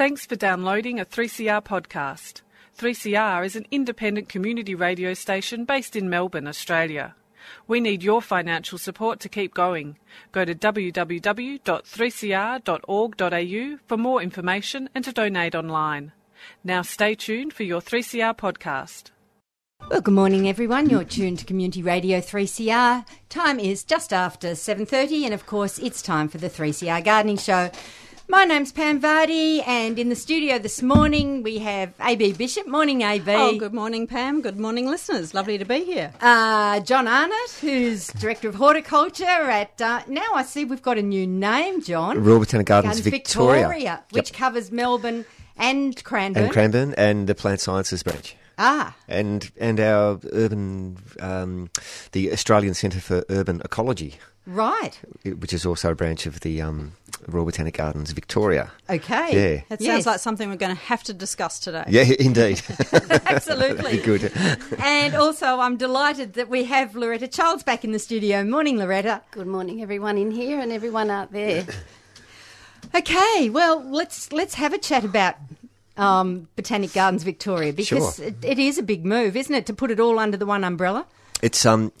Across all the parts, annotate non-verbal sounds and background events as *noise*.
Thanks for downloading a 3CR podcast. 3CR is an independent community radio station based in Melbourne, Australia. We need your financial support to keep going. Go to www.3cr.org.au for more information and to donate online. Now stay tuned for your 3CR podcast. Well, good morning, everyone. You're tuned to Community Radio 3CR. Time is just after 7:30, and of course, it's time for the 3CR Gardening Show. My name's Pam Vardy, and in the studio this morning we have AB Bishop. Morning, AB. Oh, good morning, Pam. Good morning, listeners. Lovely to be here. Uh, John Arnott, who's Director of Horticulture at. Uh, now I see we've got a new name, John. Royal Botanic Gardens, Victoria. Victoria, which Yep. covers Melbourne and Cranbourne. and Cranbourne and the Plant Sciences branch. ah, And and our urban, um, the Australian Centre for Urban Ecology, right. which is also a branch of the um, Royal Botanic Gardens Victoria. Okay. Yeah. That Yes. sounds like something we're going to have to discuss today. Yeah, *laughs* indeed. *laughs* *laughs* Absolutely. Good. And also, I'm delighted that we have Loretta Childs back in the studio. Morning, Loretta. Good morning, everyone in here and everyone out there. Okay, well, let's let's have a chat about um, Botanic Gardens Victoria because Sure. it, it is a big move, isn't it, to put it all under the one umbrella? It's um,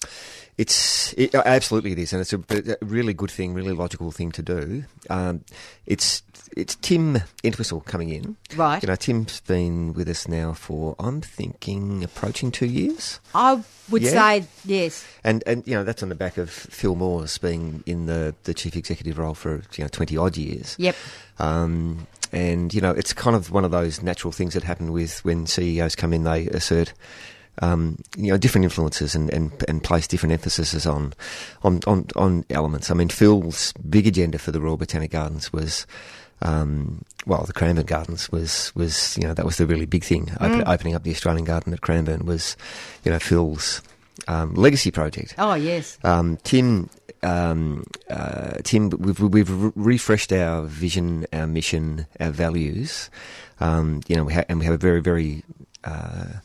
it's it, uh, absolutely it is, and it's a, a really good thing, really logical thing to do. Um, it's it's Tim Entwisle coming in. Right. You know, Tim's been with us now for I'm thinking approaching two years. I would Yeah. say yes. And and you know that's on the back of Phil Moors being in the, the chief executive role for you know twenty odd years. Yep. Um, and you know it's kind of one of those natural things that happen with when CEOs come in. They assert um, you know different influences and, and, and place different emphases on, on on on elements. I mean Phil's big agenda for the Royal Botanic Gardens was. Um, well, the Cranbourne Gardens was, was you know that was the really big thing. Open, opening up the Australian Garden at Cranbourne was, you know, Phil's um, legacy project. Oh yes. Um, Tim, um, uh, Tim, we've we've re- refreshed our vision, our mission, our values. Um, you know, we ha- and we have a very very. Uh,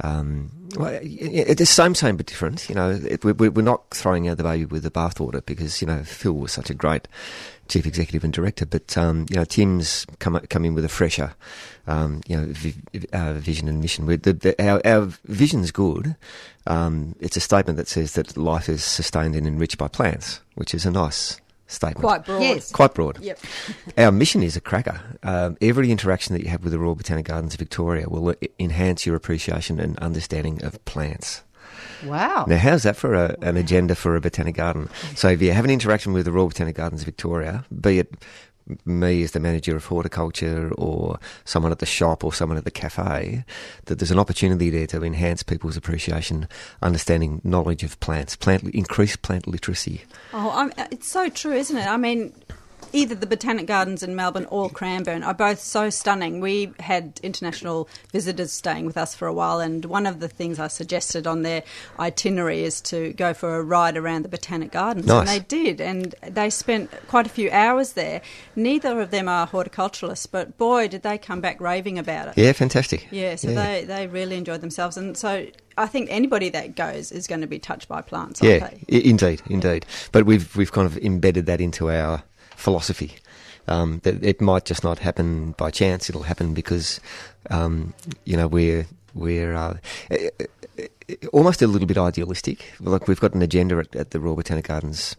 um, well, it's the same, same but different. You know, it, we, we're not throwing out the baby with the bathwater because you know Phil was such a great chief executive and director, but um, you know Tim's come come in with a fresher, um, you know, vi- uh, vision and mission. the, the, our, our vision's good. Um, it's a statement that says that life is sustained and enriched by plants, which is a nice statement. Quite broad. Yes. Quite broad. Yep. *laughs* Our mission is a cracker. Um, every interaction that you have with the Royal Botanic Gardens of Victoria will e- enhance your appreciation and understanding of plants. Wow. Now, how's that for a, an agenda for a botanic garden? So, if you have an interaction with the Royal Botanic Gardens of Victoria, be it me as the manager of horticulture or someone at the shop or someone at the cafe, that there's an opportunity there to enhance people's appreciation, understanding, knowledge of plants, plant increase plant literacy. Oh, I'm, it's so true, isn't it? I mean, either the Botanic Gardens in Melbourne or Cranbourne are both so stunning. We had international visitors staying with us for a while, and one of the things I suggested on their itinerary is to go for a ride around the Botanic Gardens. Nice. And they did, and they spent quite a few hours there. Neither of them are horticulturalists, but boy, did they come back raving about it. Yeah, fantastic. Yeah, so They, they really enjoyed themselves. And so I think anybody that goes is going to be touched by plants, aren't Yeah, they? Indeed, indeed. But we've we've kind of embedded that into our philosophy. Um, that it might just not happen by chance; it'll happen because, um, you know, we're we're uh, eh, eh, almost a little bit idealistic. Like we've got an agenda at, at the Royal Botanic Gardens.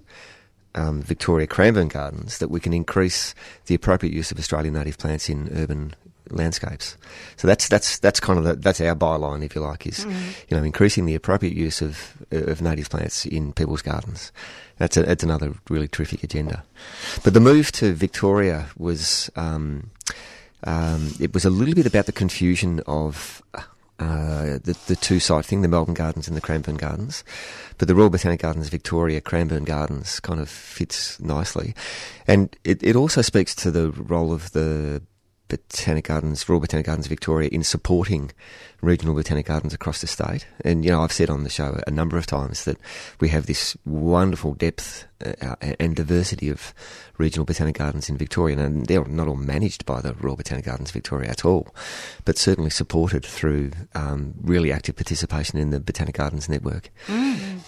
Um, Victoria Cranbourne Gardens that we can increase the appropriate use of Australian native plants in urban landscapes. So that's that's that's kind of the, that's our byline, if you like, is you know increasing the appropriate use of of native plants in people's gardens. That's a, that's another really terrific agenda. But the move to Victoria was um, um, it was a little bit about the confusion of. Uh, the, the two site thing, the Melbourne Gardens and the Cranbourne Gardens. But the Royal Botanic Gardens Victoria Cranbourne Gardens kind of fits nicely. And it, it also speaks to the role of the Botanic Gardens, Royal Botanic Gardens Victoria, in supporting regional botanic gardens across the state. And, you know, I've said on the show a number of times that we have this wonderful depth uh, and diversity of regional botanic gardens in Victoria. And they're not all managed by the Royal Botanic Gardens Victoria at all, but certainly supported through um, really active participation in the Botanic Gardens network.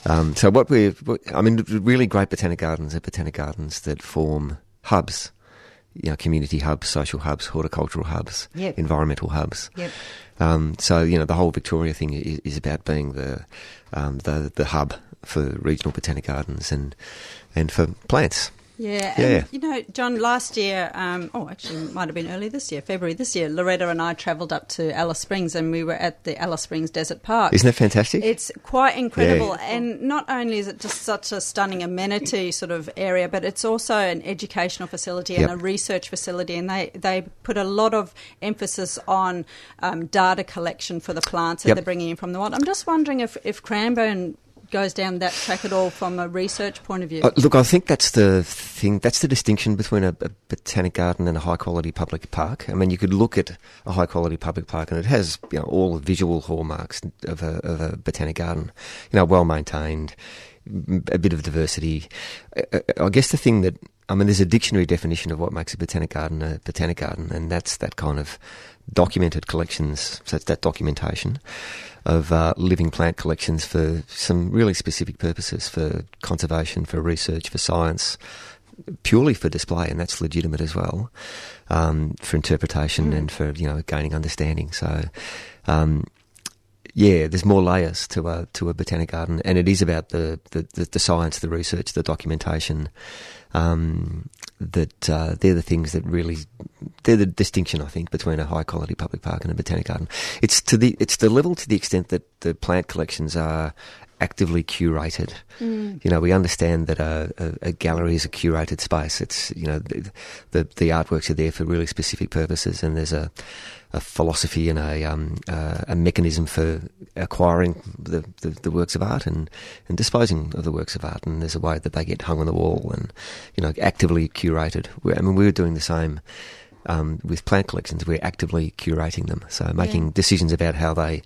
Um, so what we're, what- I mean, really great botanic gardens are botanic gardens that form hubs you know, community hubs, social hubs, horticultural hubs, Yep. environmental hubs. Yep. Um, so you know, the whole Victoria thing is, is about being the um, the the hub for regional botanic gardens and and for plants. Yeah, Yeah. and you know, John, last year, um, oh, actually, it might have been early this year, February this year, Loretta and I travelled up to Alice Springs and we were at the Alice Springs Desert Park. Isn't that fantastic? It's quite incredible, Yeah. and not only is it just such a stunning amenity sort of area, but it's also an educational facility and Yep. a research facility, and they, they put a lot of emphasis on um, data collection for the plants that Yep. they're bringing in from the wild. I'm just wondering if, if Cranbourne goes down that track at all from a research point of view. Uh, look, I think that's the thing. That's the distinction between a, a botanic garden and a high quality public park. I mean, you could look at a high quality public park, and it has you know all the visual hallmarks of a, of a botanic garden. You know, well maintained, a bit of diversity. Uh, uh, I guess the thing that I mean, there's a dictionary definition of what makes a botanic garden a botanic garden, and that's that kind of documented collections. So it's that documentation of uh, living plant collections for some really specific purposes, for conservation, for research, for science, purely for display, and that's legitimate as well, um, for interpretation and for you know gaining understanding. So. Um, yeah, there's more layers to a to a botanic garden, and it is about the the, the, the science, the research, the documentation. Um, that uh, they're the things that really they're the distinction I think between a high quality public park and a botanic garden. It's to the it's the level to the extent that the plant collections are actively curated. You know, we understand that a, a, a gallery is a curated space. It's you know the, the the artworks are there for really specific purposes, and there's a a philosophy and a um, uh, a mechanism for acquiring the, the, the works of art and, and disposing of the works of art. And there's a way that they get hung on the wall and you know actively curated. we I mean, we're doing the same um, with plant collections. We're actively curating them, so making decisions about how they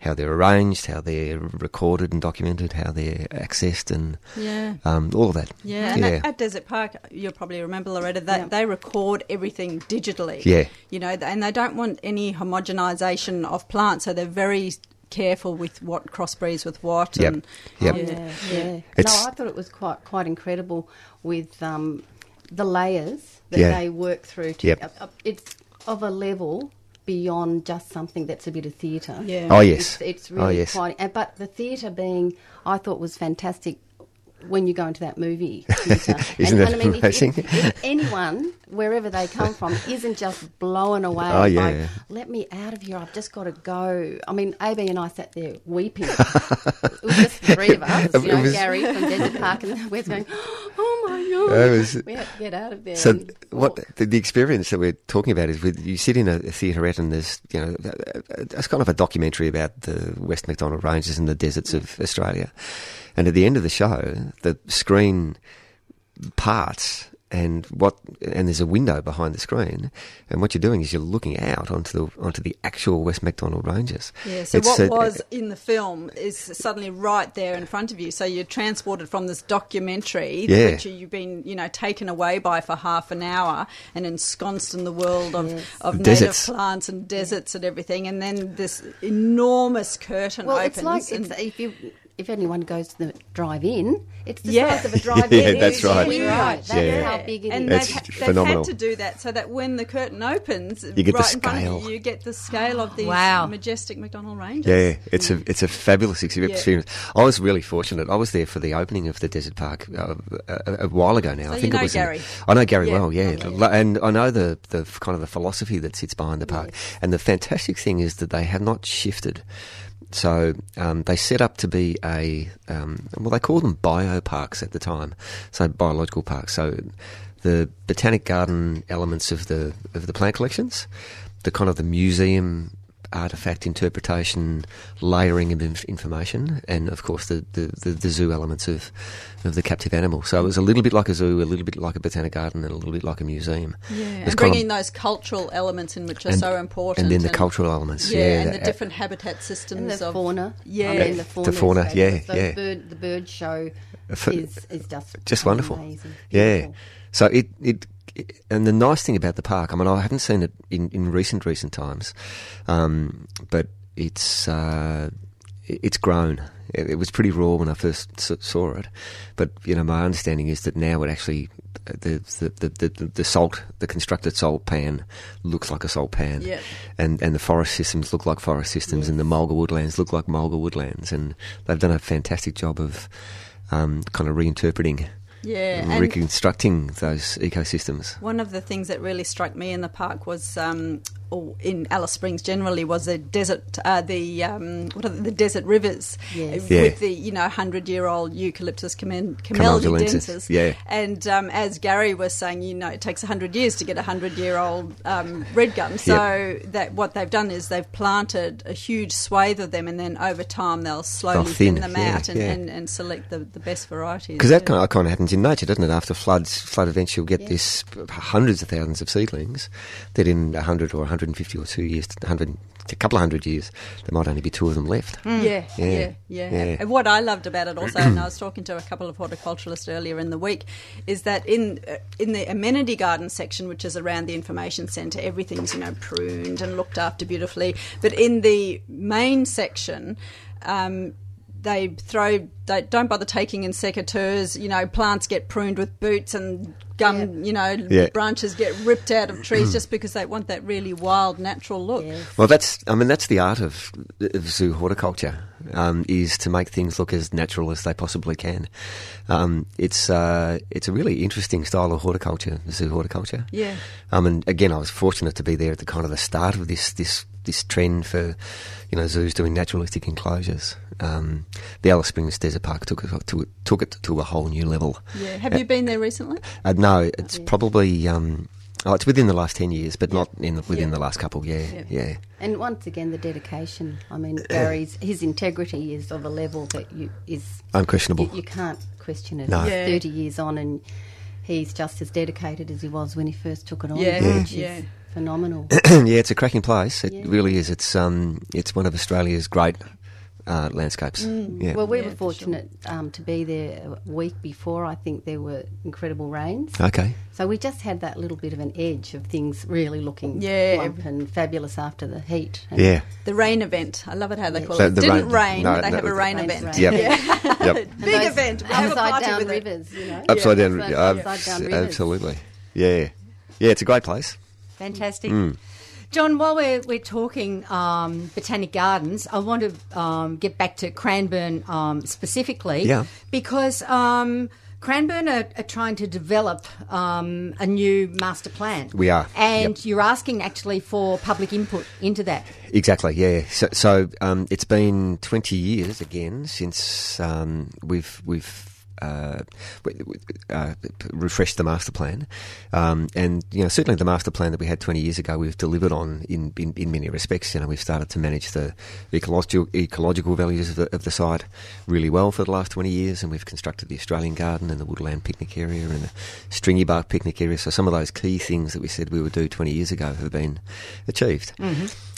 how they're arranged, how they're recorded and documented, how they're accessed, and yeah. um, all of that. Yeah, and yeah. At, at Desert Park, you'll probably remember Loretta. They, Yeah. they record everything digitally. Yeah. you know, and they don't want any homogenisation of plants, so they're very careful with what crossbreeds with what. Yep. And, Yep. Oh, yeah. yeah, yeah. No, I thought it was quite quite incredible with um, the layers that Yeah. they work through. To, Yep. uh, it's of a level beyond just something that's a bit of theatre. Yeah. Oh, yes. It's, it's Oh, really yes. quite. uh, But the theatre being, I thought was fantastic. When you go into that movie *laughs* theatre, Isn't and, that and I mean, amazing? If, if anyone, wherever they come from, isn't just blown away Oh, yeah, by, yeah. let me out of here, I've just got to go. I mean, AB and I sat there weeping. *laughs* it was just three of us, you know, was- Gary from Desert Park, and *laughs* we're going, oh my God. Was- we had to get out of there. So what the, the experience that we're talking about is with, you sit in a, a theaterette and there's you know it's kind of a documentary about the West MacDonnell Ranges and the deserts of Australia, and at the end of the show the screen parts and what and there's a window behind the screen and what you're doing is you're looking out onto the onto the actual West MacDonnell Ranges. Yeah, so It's what a- was in the film is suddenly right there in front of you. So you're transported from this documentary, Yeah. which you've been, you know, taken away by for half an hour and ensconced in the world of, of native plants and deserts and everything, and then this enormous curtain Well, opens. it's like and- it's, if you if anyone goes to the drive-in, it's the Yeah. size of a *laughs* drive-in. Yeah, that's right. window. That's Yeah. how big it and is. they've, It's ha- they've had to do that so that when the curtain opens, You get the right in front of scale. you, you get the scale of these Wow. majestic MacDonnell Ranges. Yeah, it's a it's a fabulous ex- Yeah. experience. I was really fortunate. I was there for the opening of the Desert Park uh, a, a while ago now. So I you think know it was. in- Gary? I know Gary Yeah. well. Yeah, Okay. And I know the the kind of the philosophy that sits behind the park. And the fantastic thing is that they have not shifted. So um, they set up to be a um, well, they call them bioparks at the time, so biological parks. So the botanic garden elements of the of the plant collections, the kind of the museum artifact interpretation, layering of inf- information, and of course the, the, the, the zoo elements of of the captive animal. So it was a little bit like a zoo, a little bit like a botanic garden, and a little bit like a museum. Yeah, It's and kind bringing of- those cultural elements in, which are and- so important. and then the cultural elements, Yeah, yeah, and the the- different habitat systems and the of fauna. Yeah. I mean, the fauna. The fauna, is yeah, the yeah. Bird, the bird show For- is, is just just wonderful. Amazing. Yeah. Beautiful. So it, it it and the nice thing about the park, I mean, I haven't seen it in, in recent recent times, um, but it's uh, it's grown. It, it was pretty raw when I first saw it, but you know my understanding is that now it actually the the, the, the, the salt the constructed salt pan looks like a salt pan, Yep. and and the forest systems look like forest systems, and the mulga woodlands look like mulga woodlands, and they've done a fantastic job of um, kind of reinterpreting, Yeah, reconstructing those ecosystems. One of the things that really struck me in the park was, um, or in Alice Springs generally, was the desert, uh, the um, what are the, the desert rivers Yes. Yeah. with the you know hundred year old eucalyptus camen- camaldulensis. Camaldulensis, yeah. And um, as Gary was saying, you know, it takes hundred years to get a hundred year old um, red gum. So that what they've done is they've planted a huge swathe of them, and then over time they'll slowly They'll thin, thin, them yeah, out and, yeah. and, and select the, the best varieties. Because that kind of, kind of happens in nature, doesn't it? After floods, flood events, you'll get this hundreds of thousands of seedlings that in 100 or 150 or two years, 100, a couple of hundred years, there might only be two of them left. Yeah, yeah, Yeah, yeah, yeah. And what I loved about it also, and I was talking to a couple of horticulturalists earlier in the week, is that in uh, in the amenity garden section, which is around the information centre, everything's you know pruned and looked after beautifully. But in the main section. Um, they throw they don't bother taking in secateurs you know plants get pruned with boots and gum you know Yeah. branches get ripped out of trees just because they want that really wild natural look Yes. Well, that's I mean that's the art of, of zoo horticulture um, is to make things look as natural as they possibly can. Um, it's uh, it's a really interesting style of horticulture, zoo horticulture. Yeah. Um, and again, I was fortunate to be there at the kind of the start of this this this trend for you know zoos doing naturalistic enclosures. Um, the Alice Springs Desert Park took it to, took it to a whole new level. yeah have you been there recently Uh, no, it's probably um, oh, it's within the last ten years, but not in the, within Yeah. the last couple. Yeah, Yeah. yeah. And once again, the dedication. I mean, *coughs* Gary's his integrity is of a level that you is Unquestionable. You, you can't question it. No. He's Yeah. Thirty years on, and he's just as dedicated as he was when he first took it on. Yeah, which Yeah. phenomenal. *coughs* yeah, it's a cracking place. It Yeah. really is. It's um, it's one of Australia's great uh, landscapes. Yeah. Well, we Yeah, were for fortunate um, to be there a week before. I think there were incredible rains. okay. So we just had that little bit of an edge of things really looking Yeah. plump and fabulous after the heat. And Yeah. The rain event. I love it how they call So it. the Didn't rain- rain, no, but they no, have a it- rain event. rain. Yep. Yeah. yep. *laughs* Big those event. We have a Upside party down with rivers, you know. Upside Yeah. down. Upside- uh, upside down rivers. absolutely. Yeah. Yeah, it's a great place. Fantastic. Mm. John, while we're, we're talking um, Botanic Gardens, I want to um, get back to Cranbourne um, specifically. Yeah. Because um, Cranbourne are, are trying to develop um, a new master plan. We are, And yep. you're asking actually for public input into that. Exactly, yeah. So, so um, it's been 20 years again since um, we've we've uh, uh, refreshed the master plan, um, and you know certainly the master plan that we had 20 years ago we've delivered on in, in, in many respects. You know we've started to manage the ecological ecological values of the, of the site really well for the last 20 years, and we've constructed the Australian Garden and the Woodland picnic area and the Stringy Bark picnic area. So some of those key things that we said we would do 20 years ago have been achieved.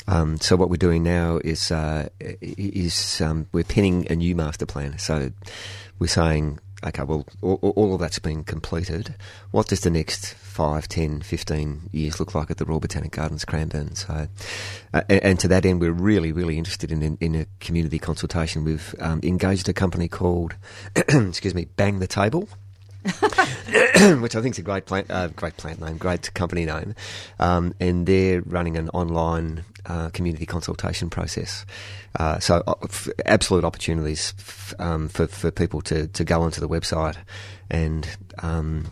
Um, so what we're doing now is uh, is um, we're pinning a new master plan. So we're saying, okay, well, all, all of that's been completed. What does the next 5, 10, 15 years look like at the Royal Botanic Gardens, Cranbourne? So, uh, and, and to that end, we're really, really interested in, in, in a community consultation. We've um, engaged a company called, *clears throat* excuse me, Bang the Table. *coughs* which I think is a great plant, uh, great plant name, great company name, um, and they're running an online uh, community consultation process. Uh, so, uh, f- absolute opportunities f- um, for for people to, to go onto the website and um,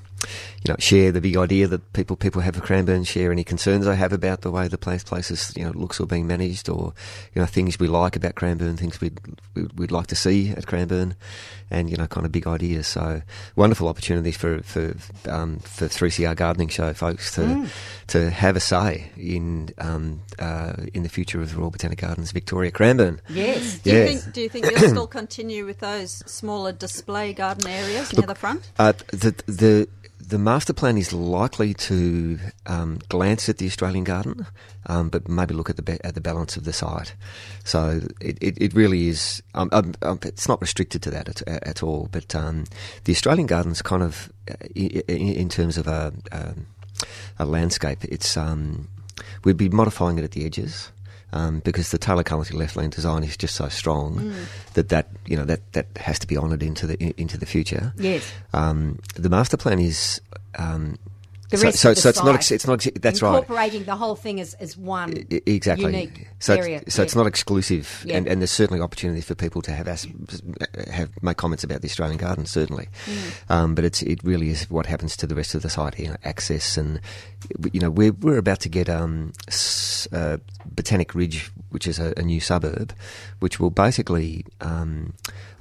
you know share the big idea that people people have for Cranbourne, share any concerns they have about the way the place places you know looks or being managed, or you know things we like about Cranbourne, things we'd, we'd like to see at Cranbourne, and you know kind of big ideas. So wonderful opportunity for for um, for 3CR gardening show folks to to have a say in um, uh, in the future of the Royal Botanic Gardens, Victoria, Cranbourne. Yes. Do you Yes. think? Do you think you'll still continue with those smaller display garden areas near the front? Uh, the the the master plan is likely to um, glance at the Australian garden, um, but maybe look at the ba- at the balance of the site. So it, it, it really is. Um, um, um, it's not restricted to that at, at all. But um, the Australian garden's kind of, uh, i- i- in terms of a um, a landscape, it's we'd be modifying it at the edges. Um, because the Taylor Cullity Lethlean design is just so strong Mm. that that you know that, that has to be honoured into the into the future. Yes. Um, the master plan is um, so, so, so it's not it's not that's right Incorporating the whole thing as, as one I- exactly unique so area. It's, so it's not exclusive, Yeah. and, and there's certainly opportunities for people to have as, have make comments about the Australian Garden, certainly. Mm. Um, but it's it really is what happens to the rest of the site here, access, and you know we're we're about to get um, uh, Botanic Ridge, which is a, a new suburb, which will basically um,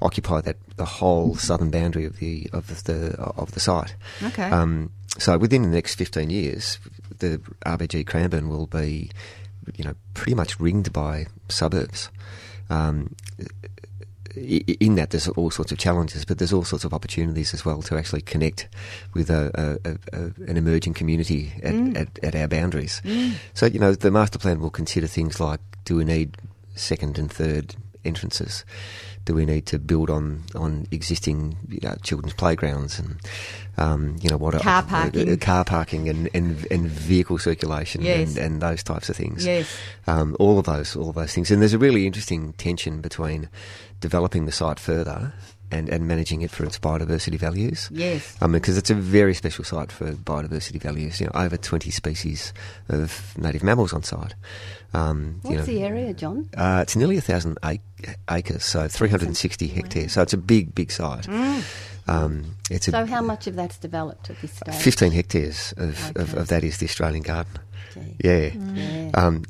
occupy that the whole southern boundary of the of the of the site. Okay. So within the next 15 years, the RBG Cranbourne will be, you know, pretty much ringed by suburbs. Um, in that, there's all sorts of challenges, but there's all sorts of opportunities as well to actually connect with a, a, a, a, an emerging community at, at, at our boundaries. So, you know, the master plan will consider things like do we need second and third entrances? Do we need to build on, on existing you know, children's playgrounds and um, you know what Car parking. uh, car parking and, and, and vehicle circulation Yes. and, and those types of things. Yes. Um, all of those, all of those things, and there's a really interesting tension between developing the site further and, and managing it for its biodiversity values. Yes. Um, because it's a very special site for biodiversity values. You know, over 20 species of native mammals on site. Um, What's you know, the area, John? uh, it's nearly a thousand ac- acres, so 360 hectares. So it's a big, big site. Um, it's a So how much of that's developed at this stage? 15 hectares of, of, Okay. of that is the Australian garden. Gee. Yeah. Yeah. Um,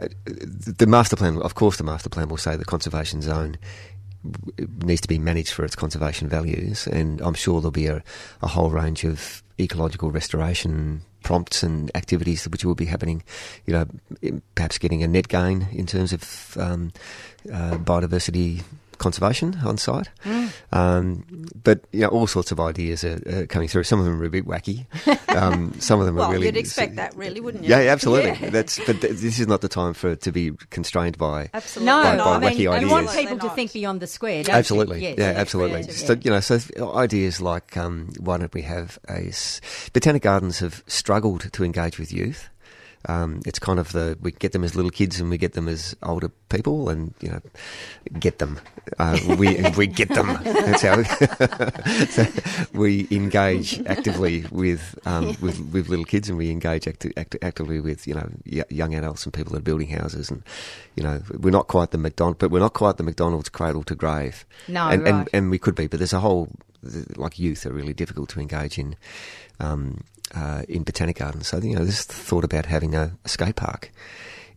uh, the master plan, of course, the master plan will say the conservation zone needs to be managed for its conservation values, and I'm sure there'll be a, a whole range of ecological restoration prompts and activities which will be happening. You know, perhaps getting a net gain in terms of um, uh, biodiversity conservation on site. Um, but you know, all sorts of ideas are, are coming through. Some of them are a bit wacky. *laughs* Um, some of them Well, are really. you'd expect that, really, wouldn't you? Yeah, yeah, absolutely. Yeah. That's but th- this is not the time for it to be constrained by. Absolutely. No, by- by I mean, wacky you want people to think beyond the square. Don't Absolutely? Yes, yeah, absolutely. creative, So yeah. you know, so ideas like um, why don't we have a s- botanic gardens have struggled to engage with youth. Um, it's kind of the we get them as little kids and we get them as older people, and you know, get them. Uh, we we get them. That's how so *laughs* we engage actively with, um, with with little kids, and we engage acti- act- actively with you know y- young adults and people that are building houses, and you know we're not quite the McDonald, but we're not quite the McDonald's cradle to grave. No, and, right. and and we could be, but there's a whole like youth are really difficult to engage in. Um, uh, in botanic gardens, so you know, this thought about having a, a skate park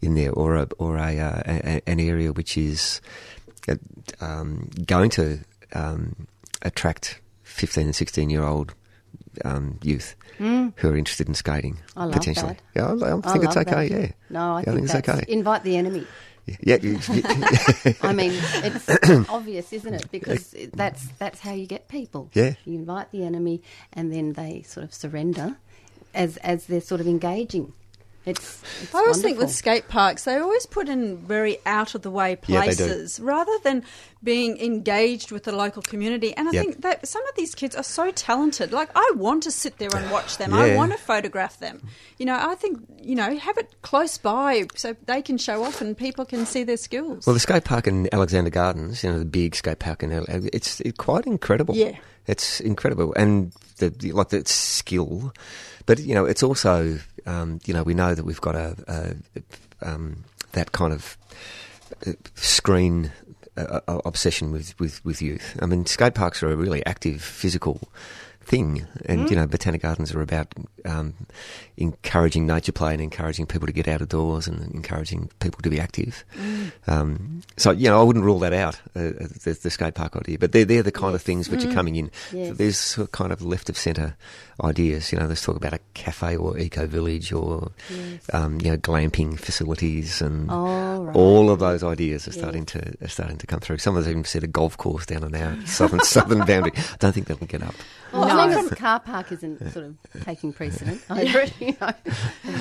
in there, or a or a, uh, a an area which is uh, um, going to um, attract fifteen and sixteen year old um, youth who are interested in skating I love potentially. that. Yeah, I, I I think it's okay. that. Yeah, No, I Yeah, think, it's that's okay. invite the enemy. *laughs* yeah. I mean, it's *coughs* obvious, isn't it? Because that's that's how you get people. Yeah. You invite the enemy, and then they sort of surrender as as they're sort of engaging. It's. it's I always think with skate parks, they always put in very out of the way Yeah, places rather than being engaged with the local community. And I Yep. think that some of these kids are so talented. Like, I want to sit there and watch them, I want to photograph them. You know, I think, you know, have it close by so they can show off and people can see their skills. Well, the skate park in Alexandra Gardens, you know, the big skate park in Al- it's it's quite incredible. Yeah. it's incredible, and the, the like the skill, but you know, it's also um, you know we know that we've got a, a um, that kind of uh, screen uh, obsession with, with, with youth. I mean, skate parks are a really active physical thing, and you know, botanic gardens are about um, encouraging nature play and encouraging people to get out of doors and encouraging people to be active. Um, so, you know, I wouldn't rule that out, uh, the, the skate park idea, but they're, they're the kind of things which are coming in. Yes. There's sort of kind of left of centre ideas. You know, let's talk about a cafe or eco village or um, you know glamping facilities and Oh, right. all of those ideas are starting to are starting to come through. Some of them even said a golf course down on our *laughs* southern southern boundary. I don't think that'll get up. Well, No. As long as the car park isn't sort of taking precedent over *laughs* it, you know.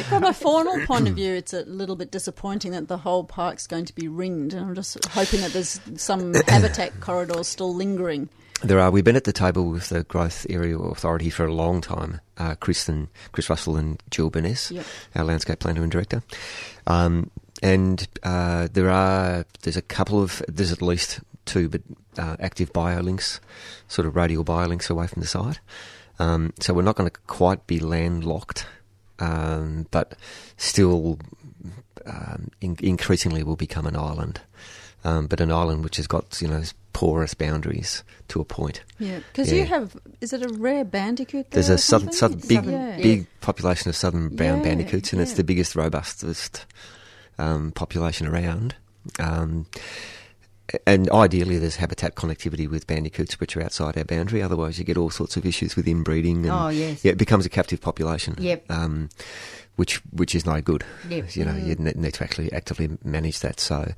From a faunal point of view, it's a little bit disappointing that the whole park's going to be ringed. And I'm just hoping that there's some *coughs* habitat corridors still lingering. There are. We've been at the table with the Growth Area Authority for a long time. Uh, Chris and Chris Russell and Jill Burness, Yep. our landscape planner and director. Um, and uh, there are there's a couple of there's at least two, but uh, active biolinks, sort of radial biolinks away from the site. Um, so we're not going to quite be landlocked, um, but still um, in- increasingly will become an island. Um, but an island which has got you know porous boundaries to a point. Yeah, because Yeah. you have. Is it a rare bandicoot? There's a southern, southern big Yeah. big population of southern brown Yeah, bandicoots, and it's the biggest, robustest um, population around. Um, and ideally, there's habitat connectivity with bandicoots, which are outside our boundary. Otherwise, you get all sorts of issues with inbreeding. And, Oh, yes. Yeah, it becomes a captive population. Yep. Um, which which is no good. Yep. You know, you need to actually actively manage that. So,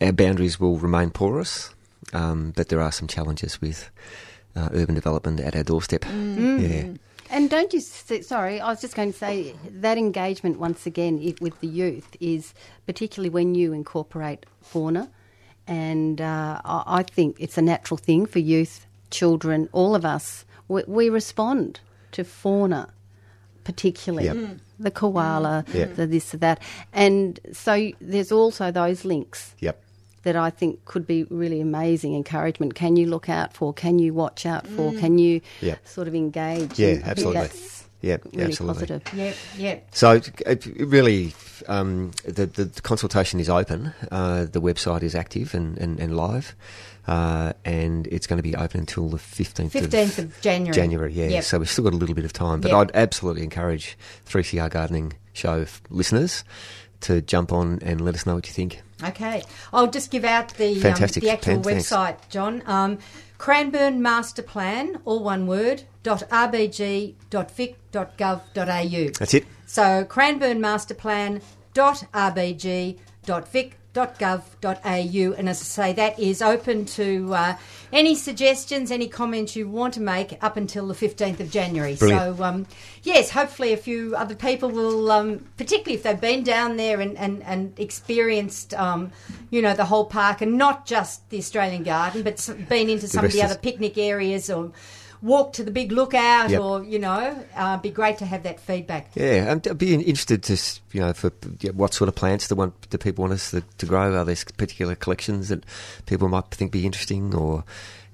our boundaries will remain porous, um, but there are some challenges with uh, urban development at our doorstep. Yeah. And don't you, sorry, I was just going to say that engagement once again with the youth is particularly when you incorporate fauna. And uh, I I think it's a natural thing for youth, children, all of us. We, we respond to fauna, particularly Yep. Mm. the koala, Yep. the this, the that. And so there's also those links Yep. that I think could be really amazing encouragement. Can you look out for? Can you watch out for? Can you Yeah. sort of engage? Yeah, And I absolutely. Yeah, really absolutely. positive. Yep, yep. So it, it really, um, the, the consultation is open. Uh, the website is active and, and, and live, uh, and it's going to be open until the fifteenth 15th of January. January, yeah. Yep. So we've still got a little bit of time, but Yep. I'd absolutely encourage 3CR Gardening Show listeners to jump on and let us know what you think. Okay, I'll just give out the um, the actual Pen, thanks. website, John. Um, Cranbourne Master Plan, all one word. dot rbg.vic.gov.au. That's it. So Cranbourne Master Plan dot rbg dot vic dot gov dot au and as I say that is open to uh, any suggestions any comments you want to make up until the 15th of January Brilliant. so um, yes hopefully a few other people will um, particularly if they've been down there and, and, and experienced um, you know the whole park and not just the Australian Garden but been into some of the other picnic areas or walk to the big lookout Yep. or you know uh, be great to have that feedback Yeah, I'm- I'd be interested to, you know, for yeah, what sort of plants the want the people want us to, to grow. Are there particular collections that people might think be interesting, or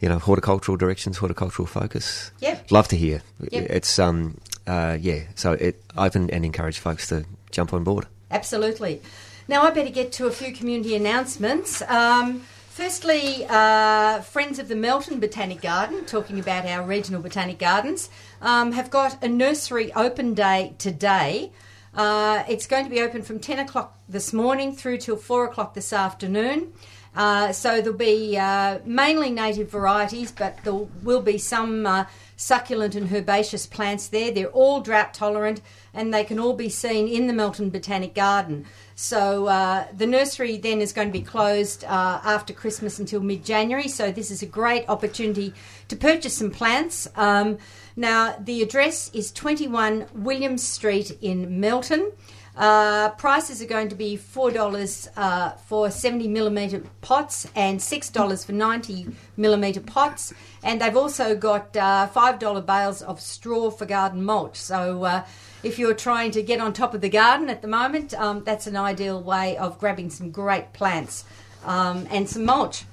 you know, horticultural directions, horticultural focus? Yep. love to hear. Yep. It's um, uh, yeah. So it open and encourage folks to jump on board. Absolutely. Now I better get to a few community announcements. Um, firstly, uh, Friends of the Melton Botanic Garden, talking about our regional botanic gardens, um, have got a nursery open day today. Uh, it's going to be open from 10 o'clock this morning through till 4 o'clock this afternoon. Uh, so there'll be uh, mainly native varieties, but there will be some uh, succulent and herbaceous plants there. They're all drought tolerant and they can all be seen in the Melton Botanic Garden. So uh, the nursery then is going to be closed uh, after Christmas until mid January. So this is a great opportunity to purchase some plants. Um, now, the address is 21 Williams Street in Melton. Uh, prices are going to be four dollars uh, for seventy millimeter pots and six dollars for ninety millimeter pots, and they've also got uh, five dollar bales of straw for garden mulch. So, uh, if you're trying to get on top of the garden at the moment, um, that's an ideal way of grabbing some great plants um, and some mulch.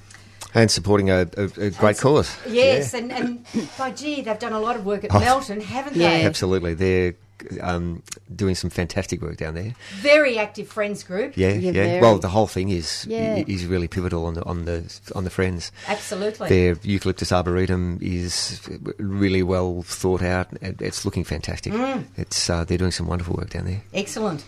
And supporting a, a, a great cause. Yes, and, and by gee, they've done a lot of work at Oh. Melton, haven't they? Yeah. they? Absolutely, they're um, doing some fantastic work down there. Very active friends group. Yeah, Yeah, yeah. Well, the whole thing is Yeah. is really pivotal on the on the on the friends. Absolutely. Their eucalyptus arboretum is really well thought out. It's looking fantastic. Mm. It's uh, they're doing some wonderful work down there. Excellent.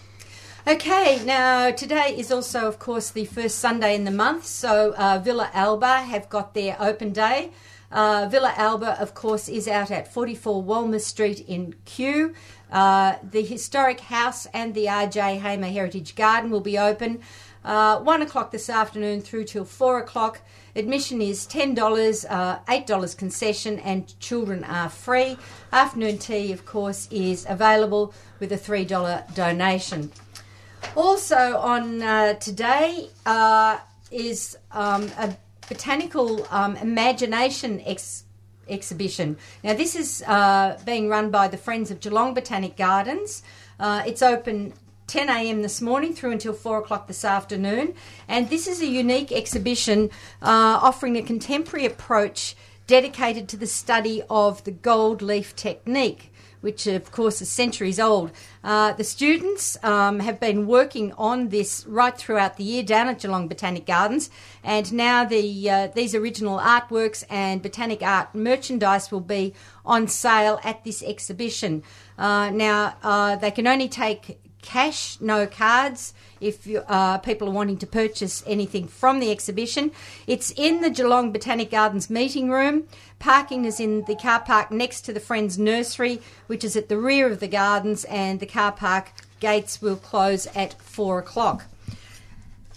Okay, now today is also, of course, the first Sunday in the month, so uh, Villa Alba have got their open day. Uh, Villa Alba, of course, is out at 44 Walmer Street in Kew. Uh, the historic house and the RJ Hamer Heritage Garden will be open uh, 1 o'clock this afternoon through till 4 o'clock. Admission is $10, uh, $8 concession, and children are free. Afternoon tea, of course, is available with a $3 donation. Also on uh, today uh, is um, a botanical um, imagination ex- exhibition. Now, this is uh, being run by the Friends of Geelong Botanic Gardens. Uh, it's open 10 a.m. this morning through until 4 o'clock this afternoon. And this is a unique exhibition uh, offering a contemporary approach dedicated to the study of the gold leaf technique which of course is centuries old. Uh, the students um, have been working on this right throughout the year down at Geelong Botanic Gardens, and now the uh, these original artworks and botanic art merchandise will be on sale at this exhibition. Uh, now uh, they can only take cash, no cards. If you, uh, people are wanting to purchase anything from the exhibition, it's in the Geelong Botanic Gardens meeting room. Parking is in the car park next to the Friends Nursery, which is at the rear of the gardens, and the car park gates will close at four o'clock.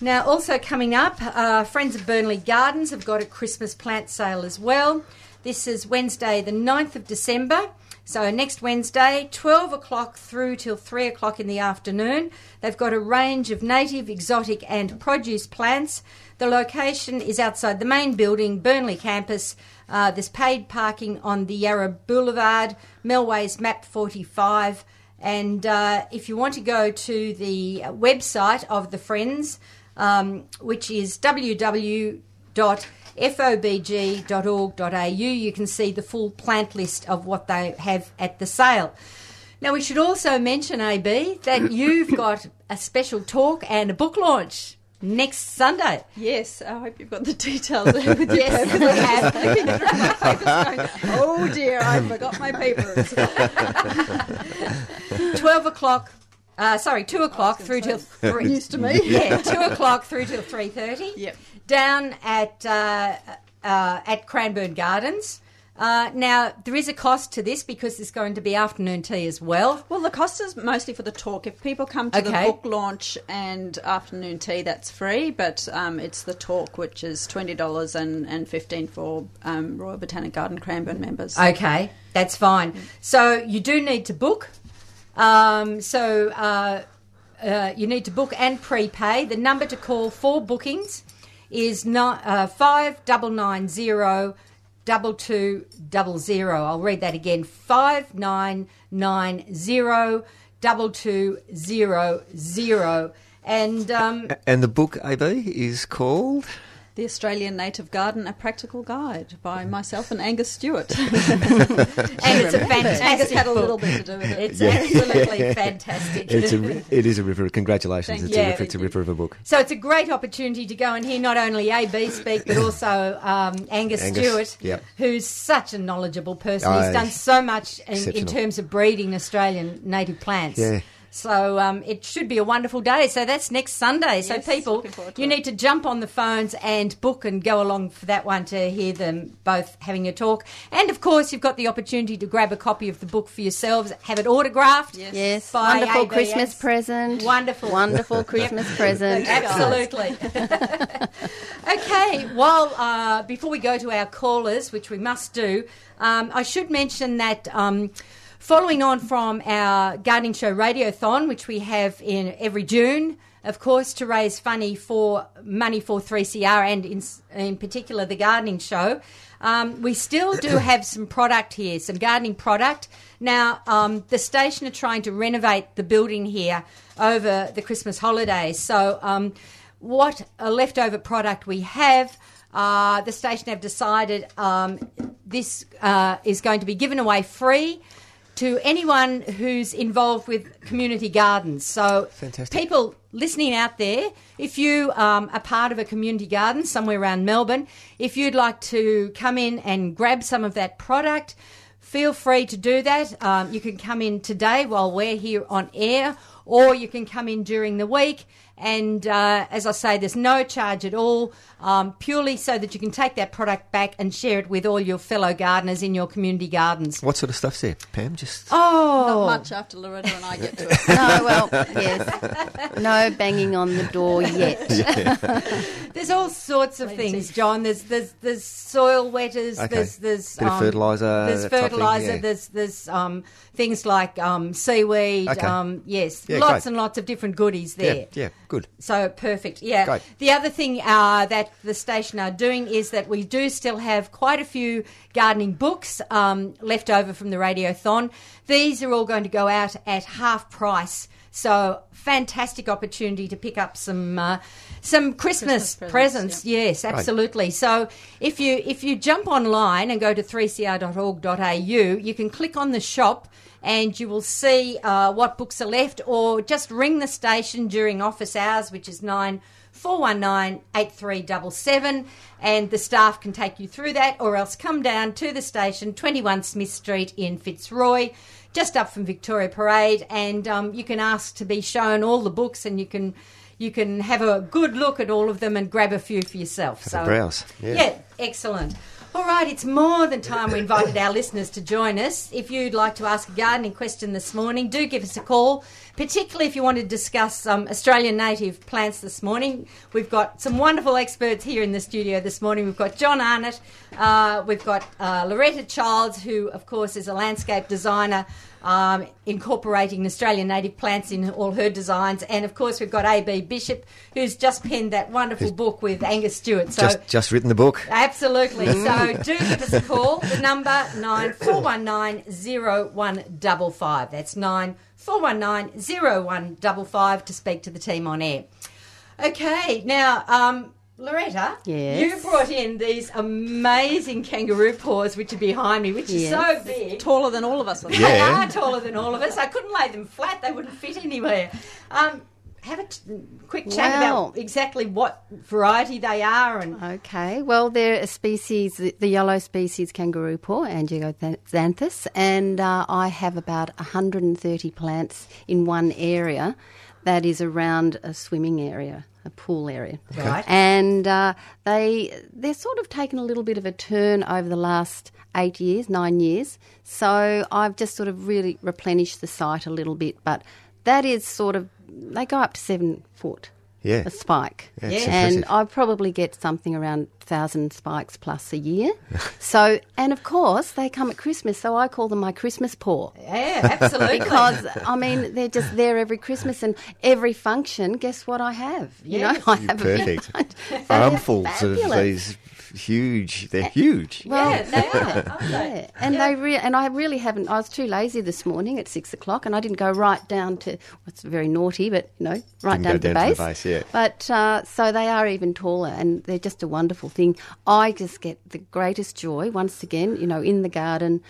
Now, also coming up, uh, Friends of Burnley Gardens have got a Christmas plant sale as well. This is Wednesday, the 9th of December. So next Wednesday, 12 o'clock through till 3 o'clock in the afternoon. They've got a range of native, exotic, and produce plants. The location is outside the main building, Burnley campus. Uh, there's paid parking on the Yarra Boulevard, Melways Map 45. And uh, if you want to go to the website of the Friends, um, which is www.fobg.org.au, you can see the full plant list of what they have at the sale. Now, we should also mention, AB, that *coughs* you've got a special talk and a book launch next Sunday. Yes, I hope you've got the details with. Yes, we have. *laughs* oh dear, I forgot my papers. *laughs* 12 o'clock. Uh, sorry, two o'clock through till three. News to me. yeah, two o'clock through till three thirty. Yep. Down at uh, uh, at Cranbourne Gardens. Uh, now there is a cost to this because there's going to be afternoon tea as well. Well, the cost is mostly for the talk. If people come to Okay. the book launch and afternoon tea, that's free. But um, it's the talk, which is twenty dollars and and fifteen for um, Royal Botanic Garden Cranbourne members. Okay, that's fine. So you do need to book. Um, so uh, uh, you need to book and prepay. The number to call for bookings is uh, five double nine zero double two double zero. I'll read that again: five nine nine zero double two zero zero. And um, And the book, AB, is called. The Australian Native Garden: A Practical Guide by myself and Angus Stewart. *laughs* and it's a fantastic Angus fantastic had a little bit to do with it. It's absolutely *laughs* fantastic. It's a, it is a river. Congratulations. Thank It's, you. a, ripper, it's a ripper of a book. So it's a great opportunity to go and hear not only AB speak, but *laughs* also um, Angus, Angus, Stewart, yep. who's such a knowledgeable person. Oh, He's done so much in, in terms of breeding Australian native plants. Yeah. So um, it should be a wonderful day. So that's next Sunday. So Yes, people, looking forward to you it. need to jump on the phones and book and go along for that one to hear them both having a talk. And of course, you've got the opportunity to grab a copy of the book for yourselves, have it autographed. Yes. Yes, By wonderful ABS. Christmas present. Wonderful. Wonderful Christmas present. *laughs* Absolutely. *laughs* okay. Well, uh, before we go to our callers, which we must do, um, I should mention that. Um, Following on from our gardening show radiothon, which we have in every June, of course, to raise funny for money for 3CR and in, in particular the gardening show, um, we still do *coughs* have some product here, some gardening product. Now, um, the station are trying to renovate the building here over the Christmas holidays. So, um, what a leftover product we have, uh, the station have decided um, this uh, is going to be given away free to anyone who's involved with community gardens. So, Fantastic. people listening out there, if you um, are part of a community garden somewhere around Melbourne, if you'd like to come in and grab some of that product, feel free to do that. Um, you can come in today while we're here on air, or you can come in during the week. And uh, as I say, there's no charge at all, um, purely so that you can take that product back and share it with all your fellow gardeners in your community gardens. What sort of stuff's there, Pam? Just Oh, Not much after Loretta and I get to it. No, well, yes. No banging on the door yet. *laughs* There's all sorts of things, John. There's there's there's soil wetters. Okay. There's there's Bit of fertiliser, There's that type of thing, fertilizer. yeah. There's there's um things like um seaweed. Okay. Um yes, Yeah, lots great. and lots of different goodies there. yeah, yeah, good. So perfect. Yeah. Great. The other thing uh, that the station are doing is that we do still have quite a few gardening books um, left over from the radiothon. These are all going to go out at half price So fantastic opportunity to pick up some uh, some Christmas, Christmas presents. presents, Yes, absolutely. So if you if you jump online and go to 3cr.org.au, you can click on the shop and you will see uh, what books are left, or just ring the station during office hours, which is nine. 419 8377 and the staff can take you through that or else come down to the station 21 Smith Street in Fitzroy just up from Victoria Parade and um, you can ask to be shown all the books and you can you can have a good look at all of them and grab a few for yourself. Have a browse, yeah. yeah excellent all right, it's more than time we invited our listeners to join us. If you'd like to ask a gardening question this morning, do give us a call, particularly if you want to discuss um, Australian native plants this morning. We've got some wonderful experts here in the studio this morning. We've got John Arnott, uh, we've got uh, Loretta Childs, who, of course, is a landscape designer. Um, incorporating Australian native plants in all her designs, and of course we've got AB Bishop, who's just penned that wonderful book with Angus Stewart. So just just written the book. Absolutely. So do give us a call. The number nine four one nine zero one double five. That's nine four one nine zero one double five to speak to the team on air. Okay, now um, Loretta, Yes. you brought in these amazing kangaroo paws, which are behind me, which Yes. are so big. Taller than all of us. I think. They are taller than all of us. I couldn't lay them flat; they wouldn't fit anywhere. Um, have a t- quick chat Well- about exactly what variety they are and Okay, well, they're a species, the the yellow species kangaroo paw, Anigozanthos, and uh, I have about 130 plants in one area that is around a swimming area, a pool area. Right. And uh, they, they're sort of taken a little bit of a turn over the last eight years, nine years. So I've just sort of really replenished the site a little bit, but that is sort of, they go up to seven foot. Yeah. A spike. Yeah, it's and impressive. I probably get something around thousand spikes plus a year. *laughs* so, and of course, they come at Christmas, so I call them my Christmas paw. yeah, absolutely. Because I mean, they're just there every Christmas and every function. Guess what I have? You know, I have a Perfect. bunch. Armfuls of these huge. They're huge. Well, Yeah, they are, *laughs* aren't they? Yeah, and they re- and I really haven't. I was too lazy this morning at six o'clock, and I didn't go right down to. What's very naughty, but you know, right Didn't down, go to, the down to the base. base, yeah. But uh, so they are even taller, and they're just a wonderful thing. I just get the greatest joy once again, you know, in the garden,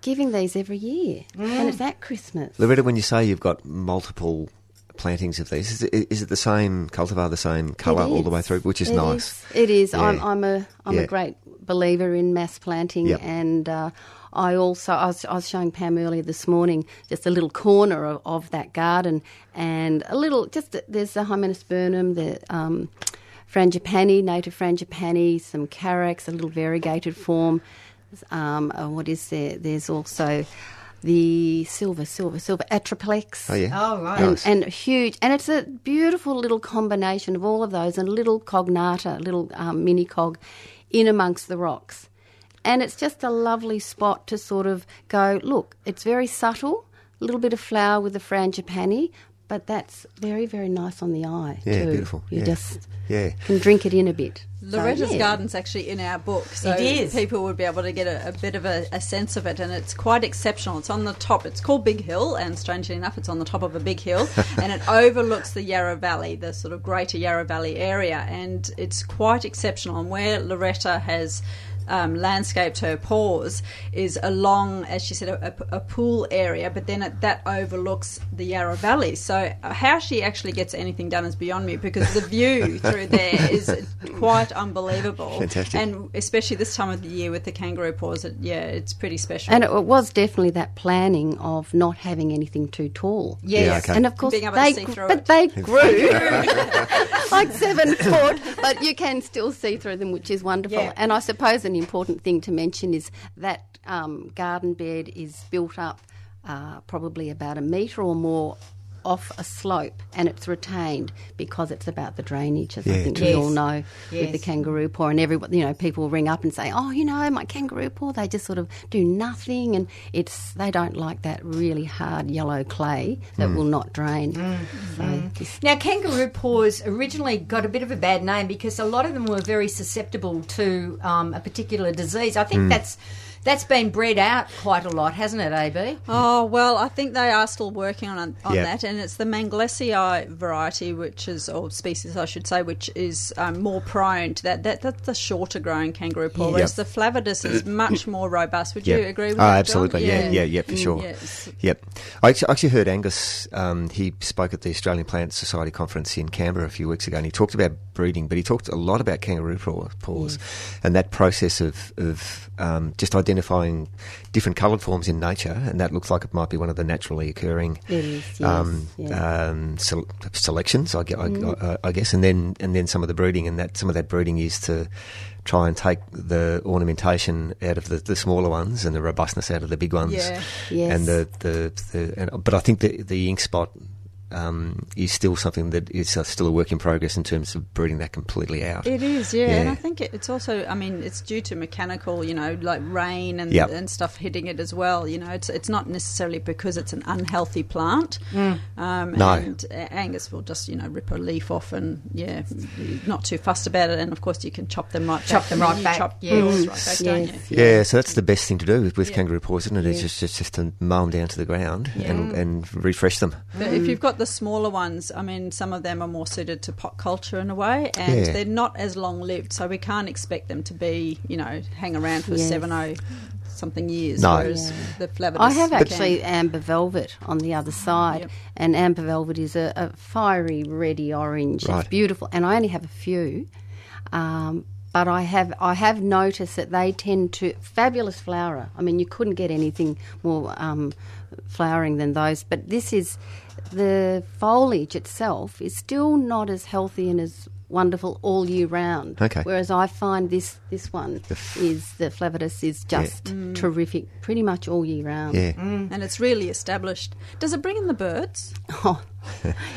giving these every year, and it's at Christmas. Loretta, when you say you've got multiple plantings of these, is it, is it the same cultivar, the same colour all the way through, which is It nice? is. It is. Yeah. I'm, I'm a I'm Yeah. a great believer in mass planting, Yep. and uh, I also I was, I was showing Pam earlier this morning just a little corner of, of that garden, and a little just there's the Hymenosporum, the um, frangipani, native frangipani, some carex, a little variegated form. Um, uh, what is there? There's also the silver, silver, silver atriplex. Oh, yeah. Oh, right. And, Nice. and huge, and it's a beautiful little combination of all of those, and a little cognata, little um, mini cog, in amongst the rocks, and it's just a lovely spot to sort of go. Look, it's very subtle, a little bit of flower with the frangipani, but that's very, very nice on the eye Yeah, too. beautiful. You Yeah. just Yeah. can drink it in a bit. So, Loretta's yeah. garden's actually in our book, so It is. people would be able to get a, a bit of a, a sense of it, and it's quite exceptional. It's on the top. It's called Big Hill, and strangely enough, it's on the top of a big hill, *laughs* and it overlooks the Yarra Valley, the sort of Greater Yarra Valley area, and it's quite exceptional. And where Loretta has um, landscaped her paws is along, as she said, a, a- a pool area, but then it, that overlooks the Yarra Valley. So uh, how she actually gets anything done is beyond me because the view *laughs* through there is quite unbelievable. Fantastic. And especially this time of the year with the kangaroo paws, it, yeah, it's pretty special. And it was definitely that planning of not having anything too tall. Yes. Yeah, okay. And of course, Being able to they see through but it. they *laughs* grew *laughs* like seven foot, but you can still see through them, which is wonderful. Yeah. And I suppose an important thing to mention is that um, garden bed is built up uh, probably about a metre or more off a slope and it's retained because it's about the drainage as I Yeah, think Yes. we all know with the kangaroo paw. And everyone you know people ring up and say oh you know my kangaroo paw they just sort of do nothing. And it's they don't like that really hard yellow clay that mm. will not drain. Mm-hmm. So this- Now, kangaroo paws originally got a bit of a bad name because a lot of them were very susceptible to um, a particular disease. I think mm. that's That's been bred out quite a lot, hasn't it, AB? Oh well, I think they are still working on on Yeah. that, and it's the Manglesii variety, which is or species, I should say, which is um, more prone to that. That that's the shorter growing kangaroo paw, Yeah. whereas the Flavidus is *clears throat* much more robust. Would Yeah. you agree with oh, that? John? absolutely. Yeah, yeah, yeah, for sure. Yes. Yep. I actually, I actually heard Angus, um, he spoke at the Australian Plant Society conference in Canberra a few weeks ago, and he talked about breeding, but he talked a lot about kangaroo paw- paws and that process of, of um, just identifying different coloured forms in nature, and that looks like it might be one of the naturally occurring is, yes, um, yeah. um, sel- selections, I, I, I, I guess, and then and then some of the breeding, and that some of that breeding is to try and take the ornamentation out of the, the smaller ones and the robustness out of the big ones. Yeah. Yes. And the the, the and, but I think the the ink spot um, is still something that is uh, still a work in progress in terms of breeding that completely out. It is, yeah. and I think it, it's also. I mean, it's due to mechanical, you know, like rain and Yep. and stuff hitting it as well. You know, it's it's not necessarily because it's an unhealthy plant. Um, No. And A- Angus will just you know rip a leaf off and yeah, not too fussed about it. And of course, you can chop them right. Chop back. them right You back, Chop yes. yours right back, don't you? Yes. Yeah, so that's the best thing to do with, with Yeah. kangaroo paws, isn't it? It's just, just just to mow them down to the ground and, and refresh them. But if you've got the smaller ones, I mean, some of them are more suited to pot culture in a way, and Yeah. they're not as long lived, so we can't expect them to be, you know, hang around for Yes. seven oh something years. No. Whereas Yeah. the Flavidus I have can. actually amber velvet on the other side, Yep. and amber velvet is a, a fiery reddy orange. Right. It's beautiful, and I only have a few. Um, but I have I have noticed that they tend to fabulous flower. I mean, you couldn't get anything more um, flowering than those. But this is the foliage itself is still not as healthy and as wonderful all year round. Okay. Whereas I find this this one is the flavidus is just terrific, pretty much all year round. Yeah. and it's really established. Does it bring in the birds? *laughs* Oh,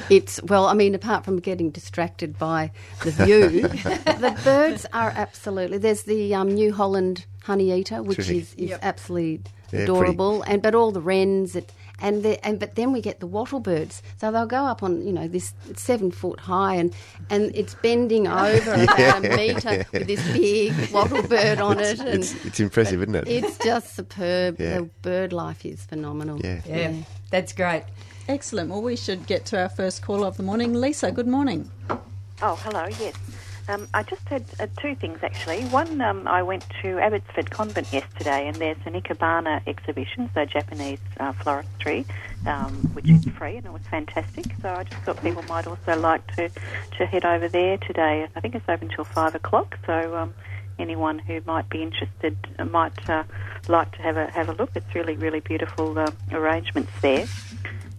it's well. I mean, apart from getting distracted by the view, *laughs* the birds are absolutely. There's the um, New Holland honey eater, which Terrific. is, is Yep. absolutely Yeah, adorable, and but all the wrens. It, and the, and but then we get the wattle birds, so they'll go up on you know this seven foot high and and it's bending over *laughs* about a metre with this big wattle bird on it, and It's, it's impressive, isn't it? it's just superb. Yeah. The bird life is phenomenal. Yeah. Yeah, that's great. Excellent. Well, we should get to our first caller of the morning. Lisa, good morning. Oh, hello, yes. Um, I just had uh, two things actually. One, um, I went to Abbotsford Convent yesterday, and there's an Ikebana exhibition, so Japanese uh, floristry, um, which is free, and it was fantastic. So I just thought people might also like to, to head over there today. I think it's open until five o'clock, so um, anyone who might be interested uh, might uh, like to have a have a look. It's really really beautiful uh, arrangements there.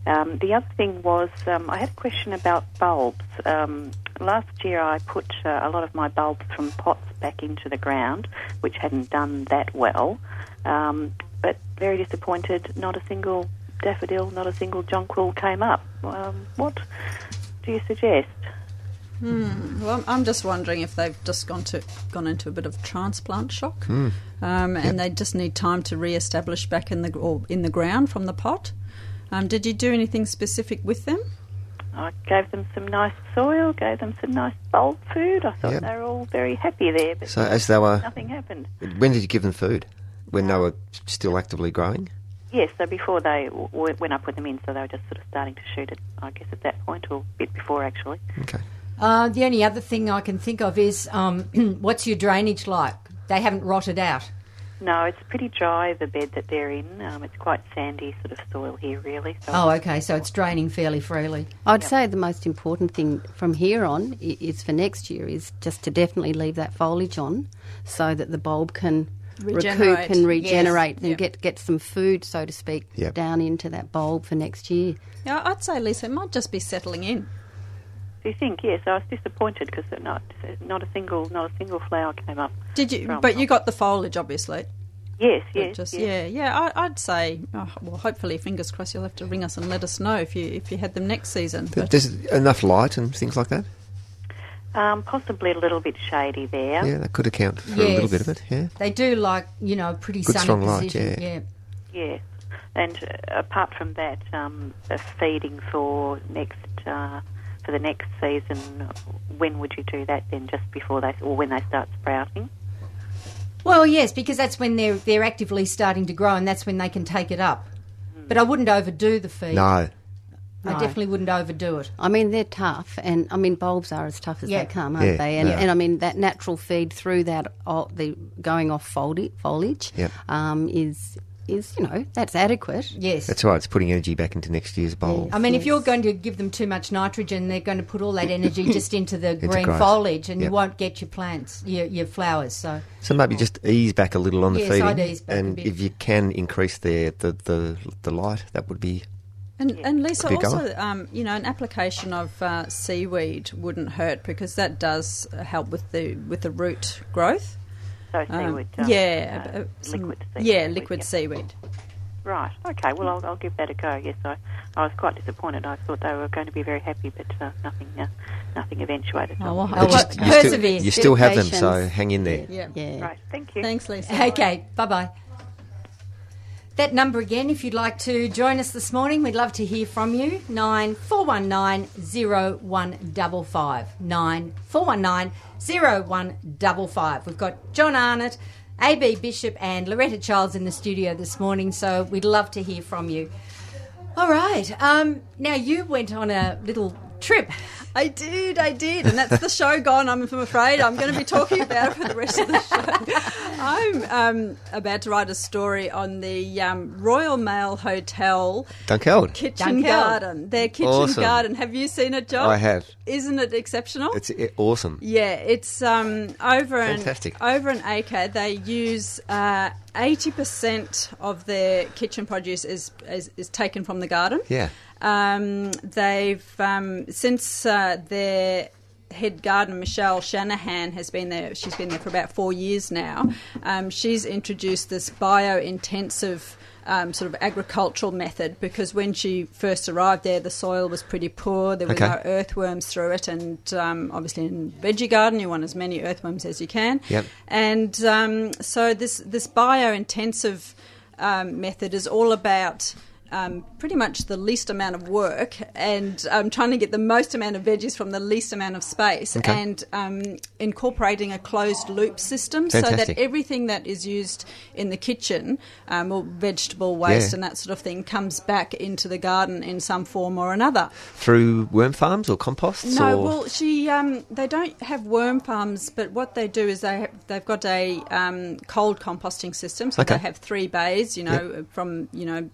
Um, the other thing was um, I had a question about bulbs. Um, last year I put uh, a lot of my bulbs from pots back into the ground, which hadn't done that well. Um, but very disappointed, not a single daffodil, not a single jonquil came up. Um, what do you suggest? Well, I'm- I'm just wondering if they've just gone to gone into a bit of transplant shock, um, and they just need time to re-establish back in the or in the ground from the pot. Um, did you do anything specific with them? I gave them some nice soil, gave them some nice bulb food. I thought Yep. they were all very happy there, but So as they were, nothing happened. when did you give them food? When they were still actively growing? Yes, so before they w- w- when I put them in, so they were just sort of starting to shoot it, I guess, at that point, or a bit before actually. Okay. Uh, the only other thing I can think of is um, *clears throat* what's your drainage like? They haven't rotted out. No, it's pretty dry, the bed that they're in. Um, it's quite sandy sort of soil here, really. So Oh, okay, so it's draining fairly freely. I'd say the most important thing from here on is for next year is just to definitely leave that foliage on so that the bulb can Regenerate. recoup and regenerate and Yep. get, get some food, so to speak, Yep. down into that bulb for next year. Yeah, I'd say, Lisa, it might just be settling in. Do you think? Yes, I was disappointed because not not a single not a single flower came up. Did you? From- But you got the foliage, obviously. Yes, yes, just yes. yeah, yeah. I, I'd say, oh, well, hopefully, fingers crossed, you'll have to ring us and let us know if you if you had them next season. But there's enough light and things like that? Um, possibly a little bit shady there. Yeah, that could account for a little bit of it, yeah. They do like, you know, a pretty Good sunny strong light, position. yeah. Yes, and uh, apart from that, um, the feeding for next uh, for the next season. When would you do that? Then just before they or when they start sprouting? Well, yes, because that's when they're they're actively starting to grow, and that's when they can take it up. But I wouldn't overdo the feed. No, I No. definitely wouldn't overdo it. I mean, they're tough, and I mean, bulbs are as tough as Yeah. they come, aren't Yeah, they? And, yeah. and I mean, that natural feed through that, oh, the going off foli- foliage, Yep. um, is is you know that's adequate. Yes. that's right. It's putting energy back into next year's bowl. I mean, if you're going to give them too much nitrogen, they're going to put all that energy *coughs* just into the green growth. foliage, and Yep. you won't get your plants, your, your flowers. So, So maybe just ease back a little on the Yes, feeding, I'd ease back a and bit. if you can increase the the, the the light, that would be And, and Lisa, Could be a also, um, you know, an application of uh, seaweed wouldn't hurt because that does uh, help with the with the root growth. So Um, seaweed. um, yeah, uh, uh, some- liquid seaweed. Yeah, liquid yeah. seaweed. Right. Okay. Well, I'll, I'll give that a go. Yes, I, I was quite disappointed. I thought they were going to be very happy, but uh, nothing, uh, nothing eventuated. Oh, well, well, just- you still, you still have them, so hang in there. yeah. Yeah. Right. Thank you. Thanks, Lisa. okay, bye bye. That number again, if you'd like to join us this morning, we'd love to hear from you. Nine four one nine zero one double five. Nine four one nine zero one double five. We've got John Arnott, AB Bishop, and Loretta Childs in the studio this morning, so we'd love to hear from you. All right. Um, now you went on a little trip. I did, I did, and that's the show gone. I'm afraid I'm going to be talking about it for the rest of the show. I'm um, about to write a story on the um, Royal Mail Hotel Dunkeld. kitchen Dunkeld. garden. Their kitchen Awesome. garden. Have you seen it, John? I have. Isn't it exceptional? It's i awesome. Yeah, it's um, over Fantastic. an over an acre. They use uh, eighty percent of their kitchen produce is, is is taken from the garden. Yeah. Um, they've um, since uh, their head gardener Michelle Shanahan has been there. She's been there for about four years now. Um, she's introduced this bio-intensive. Um, sort of agricultural method because when she first arrived there, the soil was pretty poor. There were Okay. no earthworms through it, and um, obviously in veggie garden, you want as many earthworms as you can. Yep. And um, so this this bio-intensive um, method is all about um, pretty much the least amount of work and um, trying to get the most amount of veggies from the least amount of space Okay. and um, incorporating a closed loop system so that everything that is used in the kitchen um, or vegetable waste Yeah. and that sort of thing comes back into the garden in some form or another. Through worm farms or composts? No, or? well, she um, they don't have worm farms, but what they do is they have, they've got a um, cold composting system. So Okay. they have three bays, you know, from you know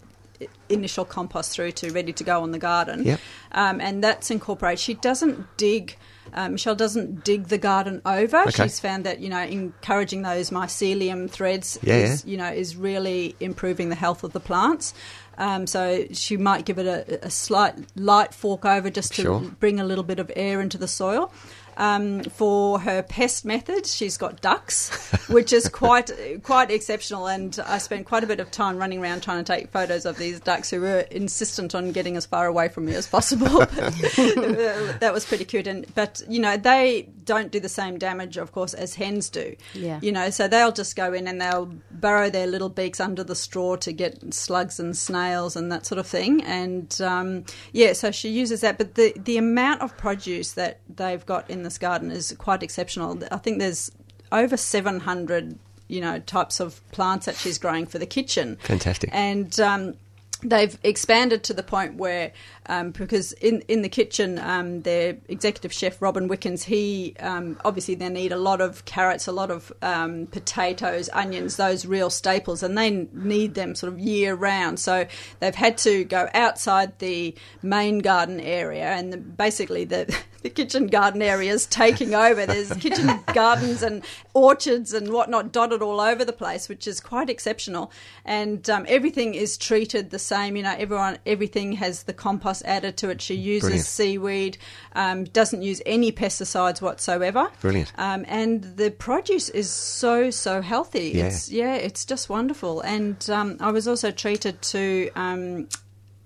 initial compost through to ready to go on the garden. Yep. Um, and that's incorporated. She doesn't dig. Uh, Michelle doesn't dig the garden over. Okay. She's found that you know encouraging those mycelium threads Yeah, is you know is really improving the health of the plants. Um, so she might give it a, a slight light fork over just to Sure. bring a little bit of air into the soil. Um, for her pest method, she's got ducks, which is quite *laughs* quite exceptional. And I spent quite a bit of time running around trying to take photos of these ducks who were insistent on getting as far away from me as possible. *laughs* *laughs* that was pretty cute. And but you know they don't do the same damage, of course, as hens do. Yeah. You know, so they'll just go in and they'll burrow their little beaks under the straw to get slugs and snails and that sort of thing. And um, yeah, so she uses that. But the the amount of produce that they've got in this garden is quite exceptional. I think there's over 700 you know types of plants that she's growing for the kitchen. Fantastic. And um, they've expanded to the point where, um, because in in the kitchen, um, their executive chef Robin Wickens, he um, obviously they need a lot of carrots, a lot of um, potatoes, onions, those real staples, and they need them sort of year round. So they've had to go outside the main garden area, and the, basically the *laughs* the kitchen garden area is taking over. There's *laughs* kitchen gardens and orchards and whatnot dotted all over the place, which is quite exceptional. And um, everything is treated the same. You know, everyone, everything has the compost added to it. She uses Brilliant. seaweed, um, doesn't use any pesticides whatsoever. Brilliant. Um, and the produce is so so healthy. Yeah. It's yeah, it's just wonderful. And um, I was also treated to. Um,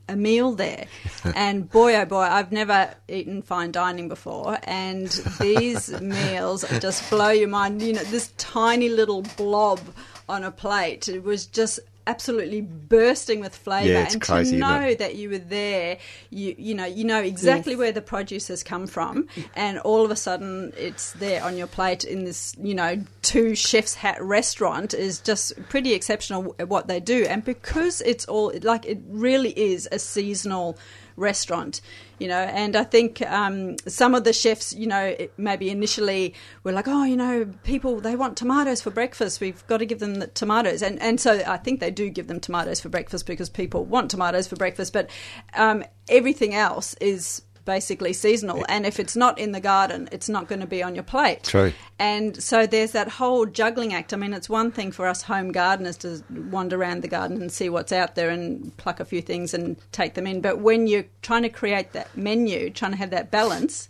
a meal there, *laughs* and boy, oh boy, I've never eaten fine dining before, and these *laughs* meals just blow your mind. You know, this tiny little blob on a plate, it was just absolutely bursting with flavour. Yeah, it's and crazy, to know that you were there, you you know, you know exactly Yes. where the produce has come from, *laughs* and all of a sudden it's there on your plate in this, you know, two chef's hat restaurant is just pretty exceptional what they do, and because it's all like it really is a seasonal restaurant, you know. And I think um, some of the chefs, you know, maybe initially were like, oh, you know, people they want tomatoes for breakfast. We've got to give them the tomatoes, and and so I think they do give them tomatoes for breakfast because people want tomatoes for breakfast. But um, everything else is basically seasonal, and if it's not in the garden, it's not going to be on your plate. True. And so there's that whole juggling act. I mean, it's one thing for us home gardeners to wander around the garden and see what's out there and pluck a few things and take them in. But when you're trying to create that menu, trying to have that balance,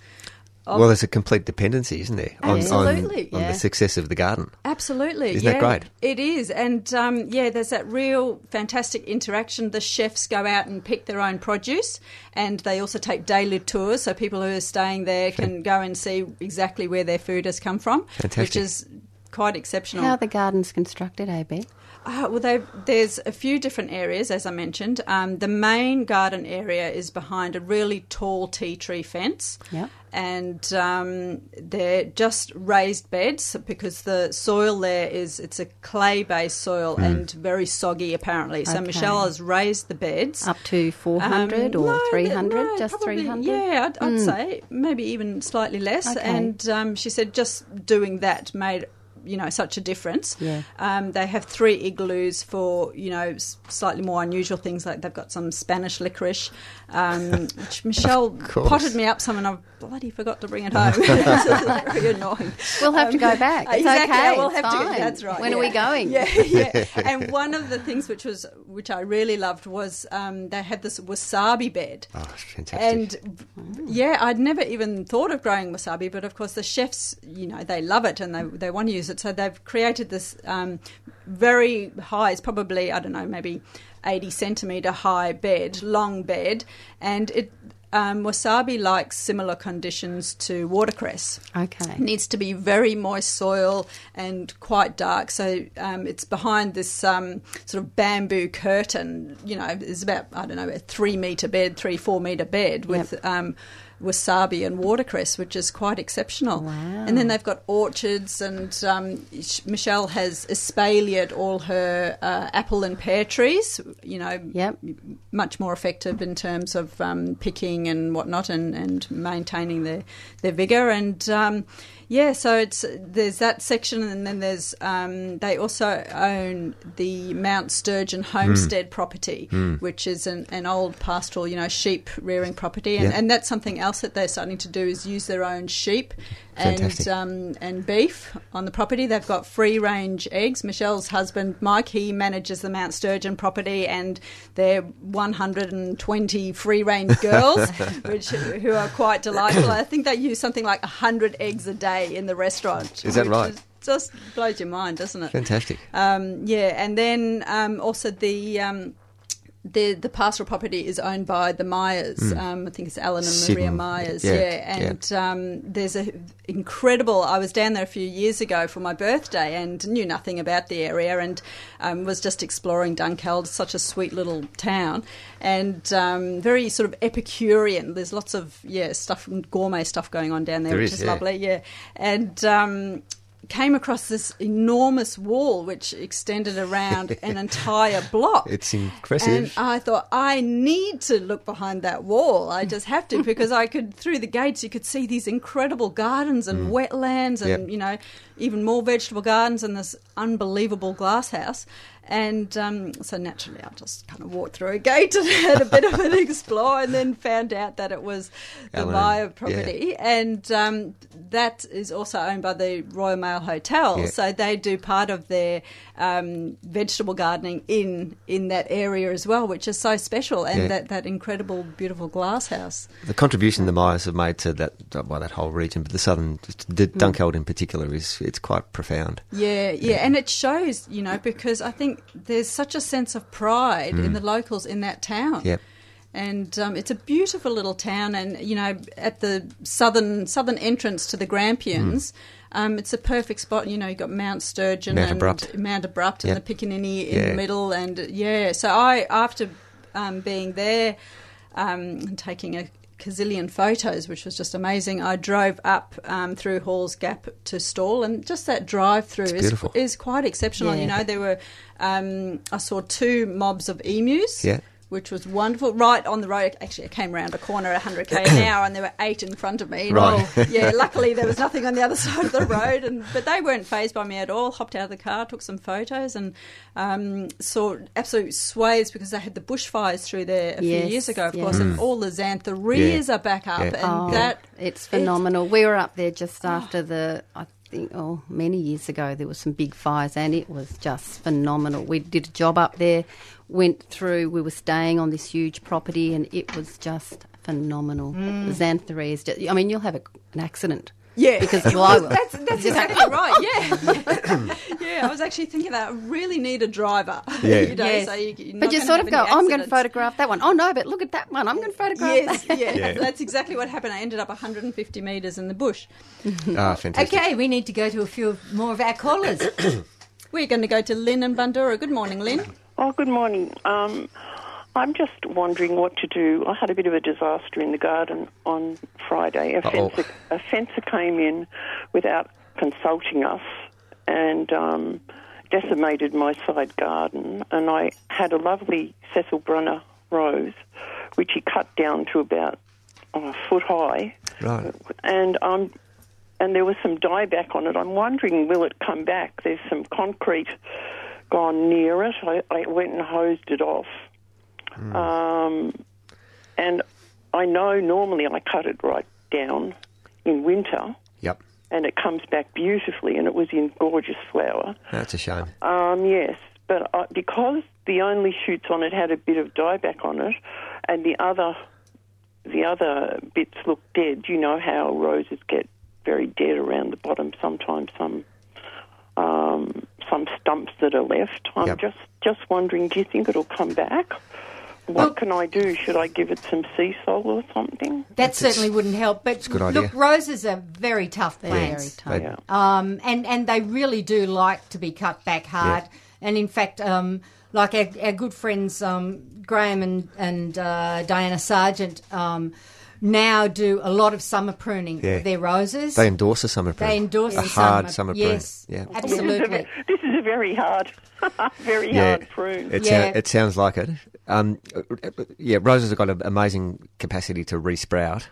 Well, there's a complete dependency, isn't there, on, on, Absolutely, on the success of the garden. Absolutely. Isn't yeah, that great? It is. And um, yeah, there's that real fantastic interaction. The chefs go out and pick their own produce, and they also take daily tours so people who are staying there can *laughs* go and see exactly where their food has come from, fantastic. which is quite exceptional. How are the gardens constructed, AB? Uh, well, there's a few different areas, as I mentioned. Um, the main garden area is behind a really tall tea tree fence. Yep. And um, they're just raised beds because the soil there is it's a clay based soil and very soggy apparently. So Okay. Michelle has raised the beds. Up to 400 Um, or no, 300? no, just probably- 300? Yeah, I'd, I'd say maybe even slightly less. Okay. And um, she said just doing that made you know such a difference. Yeah. Um, they have three igloos for you know slightly more unusual things like they've got some Spanish licorice, um, *laughs* which Michelle potted me up some and I bloody forgot to bring it home. *laughs* it's very annoying. We'll have to Um, go back. It's exactly, okay. We'll have fine. to. That's right. When are we going? Yeah, *laughs* yeah. and one of the things which was which I really loved was um, they had this wasabi bed. Oh, fantastic. And yeah, I'd never even thought of growing wasabi, but of course the chefs, you know, they love it and they they want to use it. So they've created this um, very high, it's probably I don't know, maybe eighty centimeter high bed, long bed, and it. Um, wasabi likes similar conditions to watercress. Okay. It needs to be very moist soil and quite dark. So um, it's behind this um, sort of bamboo curtain. You know, it's about I don't know a three meter bed, three four meter bed with. Um, Wasabi and watercress, which is quite exceptional. Wow. And then they've got orchards, and um, Michelle has espaliered all her uh, apple and pear trees. You know, Yep. much more effective in terms of um, picking and whatnot and, and maintaining their, their vigour. And um, yeah, so it's there's that section, and then there's um, they also own the Mount Sturgeon homestead property, which is an, an old pastoral, you know, sheep rearing property, and, Yeah. and that's something else that they're starting to do is use their own sheep and um, and beef on the property. They've got free range eggs. Michelle's husband Mike he manages the Mount Sturgeon property, and they're 120 free range *laughs* girls, which who are quite delightful. I think they use something like 100 eggs a day in the restaurant. Is that right? just blows your mind, doesn't it? fantastic. Um, yeah, and then um, also the. Um, the the pastoral property is owned by the Myers. Um, I think it's Allan and Maria Myers. Yeah, Yeah, and Um, there's a incredible. I was down there a few years ago for my birthday and knew nothing about the area and um, was just exploring Dunkeld. Such a sweet little town and um, very sort of Epicurean. There's lots of yeah stuff, gourmet stuff going on down there, There which is, is yeah. lovely. Yeah, and. Came across this enormous wall which extended around an *laughs* entire block. It's impressive. And I thought, I need to look behind that wall. I just have to *laughs* because I could, through the gates, you could see these incredible gardens and mm. wetlands and, Yep. you know, even more vegetable gardens and this unbelievable glass house. And um, so naturally, I just kind of walked through a gate *laughs* and had a bit of an explore and then found out that it was the Allan, Myer yeah. property. And um, that is also owned by the Royal Mail Hotel. Yeah. So they do part of their um, vegetable gardening in in that area as well, which is so special, and Yeah. that, that incredible, beautiful glass house. The contribution the Myers have made to that, well, that whole region, but the southern, the Hmm. Dunkeld in particular, is it's quite profound. Yeah, yeah, and it shows, you know, because I think there's such a sense of pride in the locals in that town. Yep. And um, it's a beautiful little town, and you know, at the southern southern entrance to the Grampians, um, it's a perfect spot. You know, you've got Mount Sturgeon Mount and Abrupt. Mount Abrupt and Yep. the Piccaninny in Yeah. the middle, and yeah. So I, after um, being there um, and taking a gazillion photos, which was just amazing. I drove up um, through Hall's Gap to Stawell, and just that drive through is, is quite exceptional. Yeah. You know, there were um, I saw two mobs of emus. Yeah. Which was wonderful, right on the road. Actually, I came around a corner at 100k an *coughs* hour, and there were eight in front of me. Right. all- yeah, *laughs* luckily there was nothing on the other *laughs* side of the road, and but they weren't phased by me at all. Hopped out of the car, took some photos, and um, saw absolute swathes because they had the bushfires through there a Yes, few years ago, of yeah. course, and all the xanthorrhoeas are back up, Yeah. and Oh, that it's phenomenal. we were up there just after the, I think, oh, many years ago. There was some big fires, and it was just phenomenal. We did a job up there, went through. We were staying on this huge property, and it was just phenomenal. The Xanthorrhoeas. ju- I mean, you'll have a, an accident. Yeah, Because well, I will. that's that's exactly right. Yeah, *laughs* yeah. I was actually thinking that I really need a driver. *laughs* Yeah. you know, Yes. so you, you're But you sort of have go, any I'm going to photograph that one. Oh no, but look at that one. I'm going to photograph Yes, that. yeah, Yeah. that's exactly what happened. I ended up 150 metres in the bush. Ah, fantastic. Okay, we need to go to a few more of our callers. *coughs* We're going to go to Lynn and Bundoora. Good morning, Lynn. Oh, good morning. Um, I'm just wondering what to do. I had a bit of a disaster in the garden on Friday. A fencer, a fencer came in without consulting us and um, decimated my side garden. And I had a lovely Cecil Brunner rose, which he cut down to about oh, a foot high Right. and um, and there was some dieback on it. I'm wondering, will it come back? There's some concrete gone near it. I, I went and hosed it off, um, and I know normally I cut it right down in winter, Yep. and it comes back beautifully, and it was in gorgeous flower. That's a shame. Um, yes, but uh, because the only shoots on it had a bit of dieback on it, and the other the other bits look dead. You know how roses get very dead around the bottom. Sometimes some um, some stumps that are left. I'm Yep. just just wondering. Do you think it'll come back? What Well- can I do? Should I give it some sea salt or something? That certainly wouldn't help. But a good idea. look, roses are very tough Very plants. tough. Yeah. Um, and, and they really do like to be cut back hard. And in fact, um, like our, our good friends um, Graham and, and uh, Diana Sargent um, now do a lot of summer pruning Yeah. of their roses. They endorse a summer prune. They endorse a the hard summer- summer prune. yes, Yeah. absolutely. This is a very hard, *laughs* very Yeah, hard prune. it, Yeah. sou- it sounds like it. Um, yeah, roses have got an amazing capacity to resprout.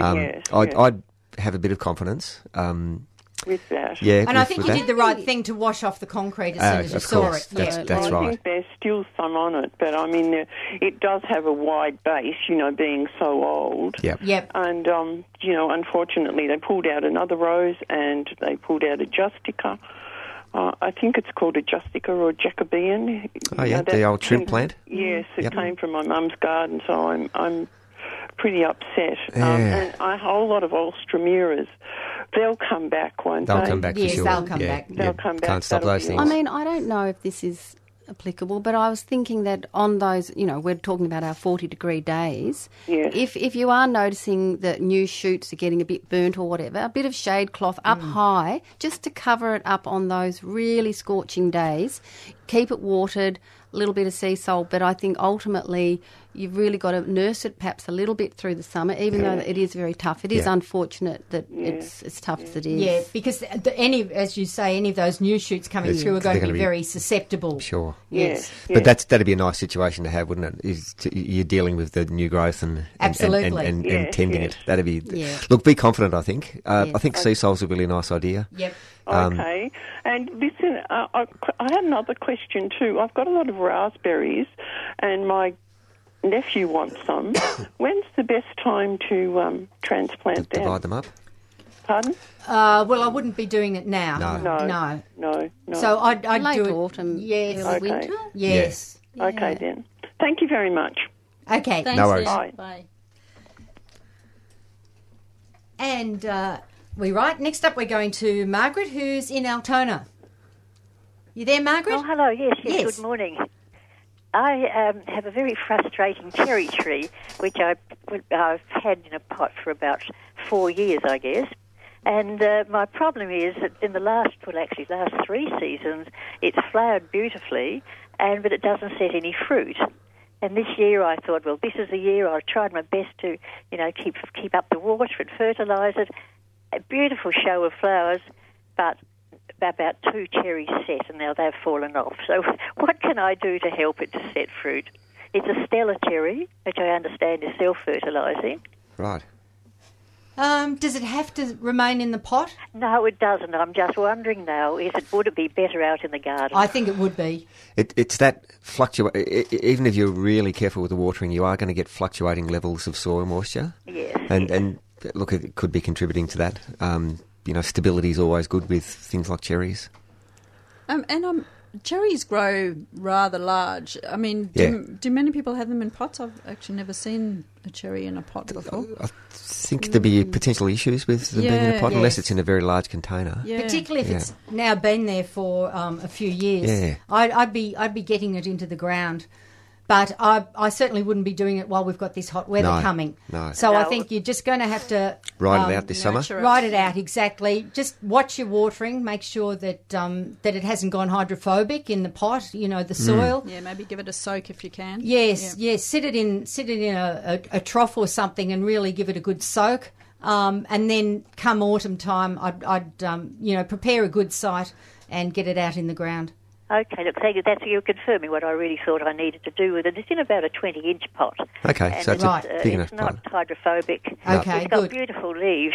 Um, Yes, I'd, yes. I'd have a bit of confidence. Um, with that. yeah, and I think you that. did the right thing to wash off the concrete as Ah, soon as you of saw course. it. That's- yeah. that's I right. think there's still some on it, but I mean, uh, it does have a wide base, you know, being so old. Yep. Yep. And, um, you know, unfortunately, they pulled out another rose and they pulled out a Justicia. Uh, I think it's called a Justicia or a Jacobinia. Oh, yeah, You know, the old shrimp came- plant? Yes, it Yep. came from my mum's garden, so I'm I'm pretty upset. Yeah. Um, and a whole lot of Alstroemerias, they'll come back, won't They'll come back Yes, for sure. they'll come yeah, back. They'll come back, Can't stop that'll those things. I mean, I don't know if this is applicable, but I was thinking that on those, you know, we're talking about our 40 degree days. Yes. If if you are noticing that new shoots are getting a bit burnt or whatever, a bit of shade cloth up high just to cover it up on those really scorching days. Keep it watered, a little bit of sea salt, but I think ultimately you've really got to nurse it perhaps a little bit through the summer, even though it is very tough. It is Yeah. unfortunate that it's as tough as it is. Yeah, because the, any, as you say, any of those new shoots coming It's- through are going to be be- very susceptible. Sure. Yes. Yeah. But that's that'd be a nice situation to have, wouldn't it? Is to, you're dealing with the new growth and and, Absolutely. and, and, and, Yes, and tending yes. it. That'd be Yeah. look. Be confident. I think. Uh, Yeah. I think sea salt's a really nice idea. Yep. Um, Okay. and listen, uh, I, I had another question too. I've got a lot of raspberries, and my nephew wants some. *coughs* When's the best time to um, transplant them? Divide them up. Pardon? Uh, well, I wouldn't be doing it now. No. No. No. No, no. So I'd, I'd Late do it. autumn, Yes. early Okay. winter. Yes. okay then. Thank you very much. Okay. Thanks, No worries. Bye. Bye. And uh, we right. Next up, we're going to Margaret, who's in Altona. You there, Margaret? Oh, hello. Yes, yes. Yes. Good morning. I um, have a very frustrating cherry tree, which I, I've had in a pot for about four years, I guess. And uh, my problem is that in the last, well, actually, last three seasons, it's flowered beautifully, and but it doesn't set any fruit. And this year I thought, well, this is the year I tried my best to, you know, keep keep up the water and fertilise it. A beautiful show of flowers, but about two cherries set, and now they've fallen off. So, *laughs* what can I do to help it to set fruit? It's a Stella cherry, which I understand is self-fertilising. Right. Um, does it have to remain in the pot? No, it doesn't. I'm just wondering now: is it would it be better out in the garden? I think it would be. It, it's that fluctuate. Even if you're really careful with the watering, you are going to get fluctuating levels of soil moisture. Yes. And and look, it could be contributing to that. Um, you know, stability is always good with things like cherries. Um, and um, cherries grow rather large. I mean, do, Yeah. do many people have them in pots? I've actually never seen a cherry in a pot before. I think there'd be potential issues with them being in a Mm. Yeah. pot unless it's in a very large container. Yeah. Particularly if Yeah. it's now been there for um, a few years. Yeah. I'd, I'd be I'd be getting it into the ground, but I I certainly wouldn't be doing it while we've got this hot weather No, coming. no. So I think you're just going to have to Ride um, it out this summer. nurture it. Write it out exactly. Just watch your watering. Make sure that um, that it hasn't gone hydrophobic in the pot. You know the Mm. soil. Yeah, maybe give it a soak if you can. Yes, Yeah. yes. Sit it in, sit it in a, a, a trough or something, and really give it a good soak. Um, and then come autumn time, I'd, I'd um, you know prepare a good site and get it out in the ground. Okay, look, thank you. That's you're confirming what I really thought I needed to do with it. It's in about a 20-inch pot. Okay, and so it's Right. a uh, it's enough pot. not hydrophobic. Okay, It's got good. beautiful leaves.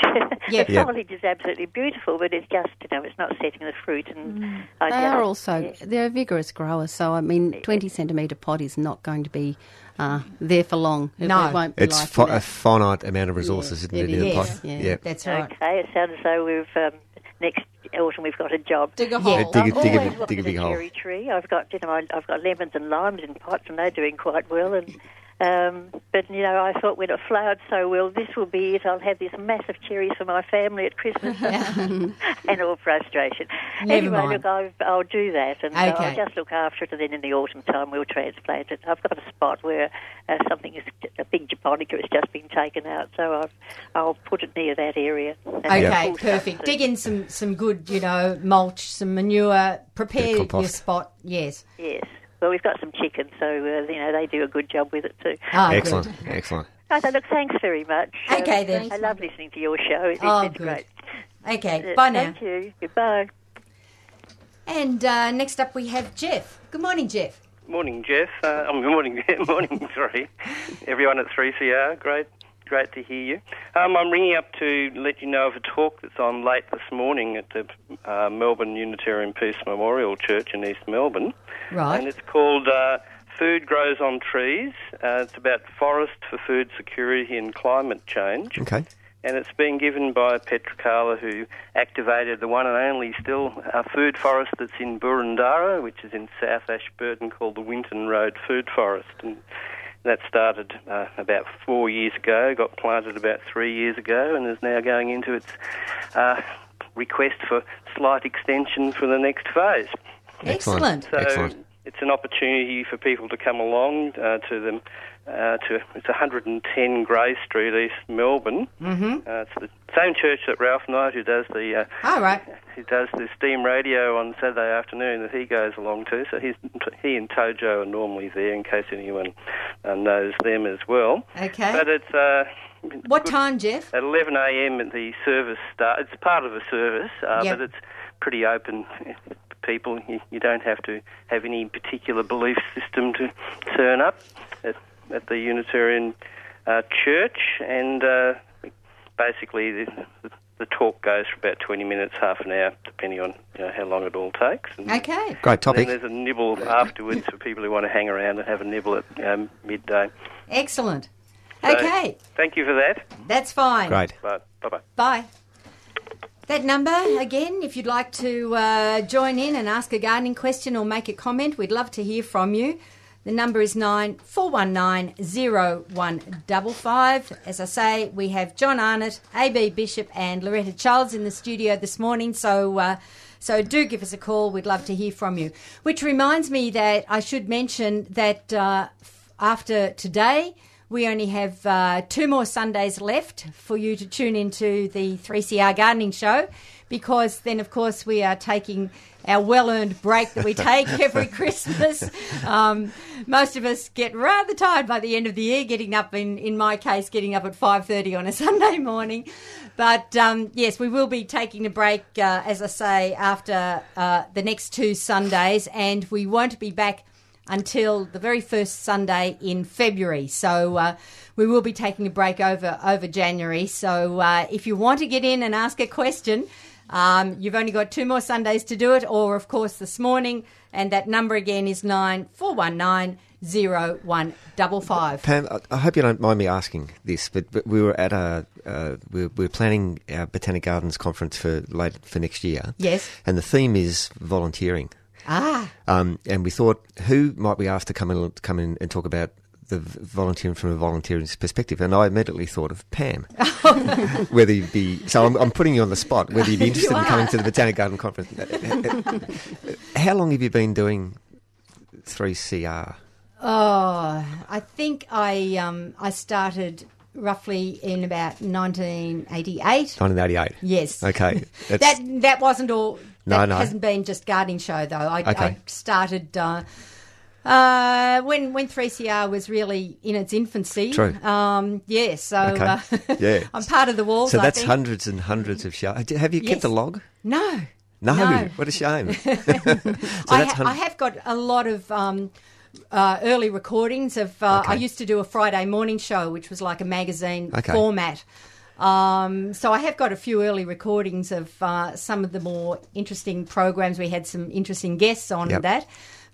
Yep. *laughs* the Yeah. foliage is absolutely beautiful, but it's just you know it's not setting the fruit. And I They just, are also yeah. they're vigorous growers, so I mean, twenty centimetre pot is not going to be uh, there for long. It, No. it won't be It's fi- a finite amount of resources, Yeah, isn't it, it in a is, pot? yeah. That's right. Okay, it sounds as though we've um, next autumn we've got a job. Dig a Yeah, hole. dig I've it- dig it- always dig a big a hole. cherry tree. I've got you know I- I've got lemons and limes in pots, and they're doing quite well. And um, but you know I thought when it flowered so well, this will be it. I'll have this massive cherries for my family at Christmas, *laughs* *laughs* and all frustration. Never anyway, mind. look, I'll, I'll do that, and Okay. I'll just look after it, and then in the autumn time we'll transplant it. I've got a spot where uh, something is a big japonica has just been taken out, so I've, I'll put it near that area. Okay, perfect. Dig in some some good, you know, mulch, some manure. Prepare your spot. Yes. Yes. Well, we've got some chickens, so uh, you know they do a good job with it too. Ah, good. Excellent, excellent. Oh, so look, thanks very much. Um, Okay, then. I love listening to your show. It's, Oh, it's good. great. Okay. Uh, Bye now. Thank you. Goodbye. And uh, next up we have Jeff. Good morning, Jeff. Morning, Jeff. Uh, oh, *laughs* morning, *laughs* morning. Sorry, everyone at 3CR. Great, great to hear you. Um, I'm ringing up to let you know of a talk that's on late this morning at the uh, Melbourne Unitarian Peace Memorial Church in East Melbourne, Right. and it's called uh, "Food Grows on Trees." Uh, it's about forest for food security and climate change. Okay. and it's been given by Petra Kala, who activated the one and only still uh, food forest that's in Boroondara, which is in South Ashburton, called the Winton Road Food Forest. And that started uh, about four years ago, got planted about three years ago, and is now going into its uh, request for slight extension for the next phase. Excellent. So Excellent. It's an opportunity for people to come along uh, to them. Uh, to it's 110 Grey Street, East Melbourne. Mm-hmm. Uh, it's the same church that Ralph Knight, who does the uh, All right. who does the steam radio on Saturday afternoon, that he goes along to. So he's he and Tojo are normally there in case anyone uh, knows them as well. Okay. But it's uh, What time, Jeff? at 11 a.m. at the service start. It's part of a service, uh, Yep. but it's pretty open. To People, you, you don't have to have any particular belief system to turn up at, at the Unitarian uh, Church, and uh, basically the, the, the talk goes for about 20 minutes, half an hour, depending on you know, how long it all takes. And Okay. Great then topic. there's a nibble afterwards for people who want to hang around and have a nibble at um, midday. Excellent. So, Okay. Thank you for that. That's fine. Great. Bye bye. Bye. That number, again, if you'd like to uh, join in and ask a gardening question or make a comment, we'd love to hear from you. The number is 94190155. As I say, we have John Arnott, AB Bishop, and Loretta Charles in the studio this morning, so. Uh, so do give us a call. We'd love to hear from you. Which reminds me that I should mention that uh, after today, we only have uh, two more Sundays left for you to tune into the 3CR Gardening Show because then, of course, we are taking our well-earned break that we *laughs* take every Christmas. Um, most of us get rather tired by the end of the year, getting up in in my case, getting up at five thirty on a *laughs* Sunday morning. But um, yes, we will be taking a break, uh, as I say, after uh, the next two Sundays, and we won't be back until the very first Sunday in February. So uh, we will be taking a break over over January. So uh, if you want to get in and ask a question. Um, you've only got two more Sundays to do it, or of course this morning, and that number again is nine four one nine zero one double five. Pam, I- hope you don't mind me asking this, but, but we were at a uh, we're, we're planning our Botanic Gardens conference for late for next year. Yes. and the theme is volunteering. Ah, Um, and we thought, who might we ask to come in come in and talk about the volunteering from a volunteering perspective? And I immediately thought of Pam. *laughs* *laughs* whether you'd be so, I'm, I'm putting you on the spot. Whether you'd be *laughs* interested in coming to the Botanic Garden conference. How long have you been doing three CR? oh, I think I um, I started roughly in about nineteen eighty eight. 1988. Yes. Okay. That that wasn't all. No, That no. hasn't been just gardening show though. I, Okay. I started uh, uh, when when 3CR was really in its infancy. True. Um, yeah. So Okay. uh, *laughs* Yeah. *laughs* I'm part of the walls. so that's hundreds and hundreds of shows. Have you Yes. kept a log? No. No. No. What a shame. *laughs* so I, ha- I have got a lot of um, uh, early recordings of. Uh, I used to do a Friday morning show, which was like a magazine Okay. format. Um, so I have got a few early recordings of uh, some of the more interesting programs. We had some interesting guests on Yep. that.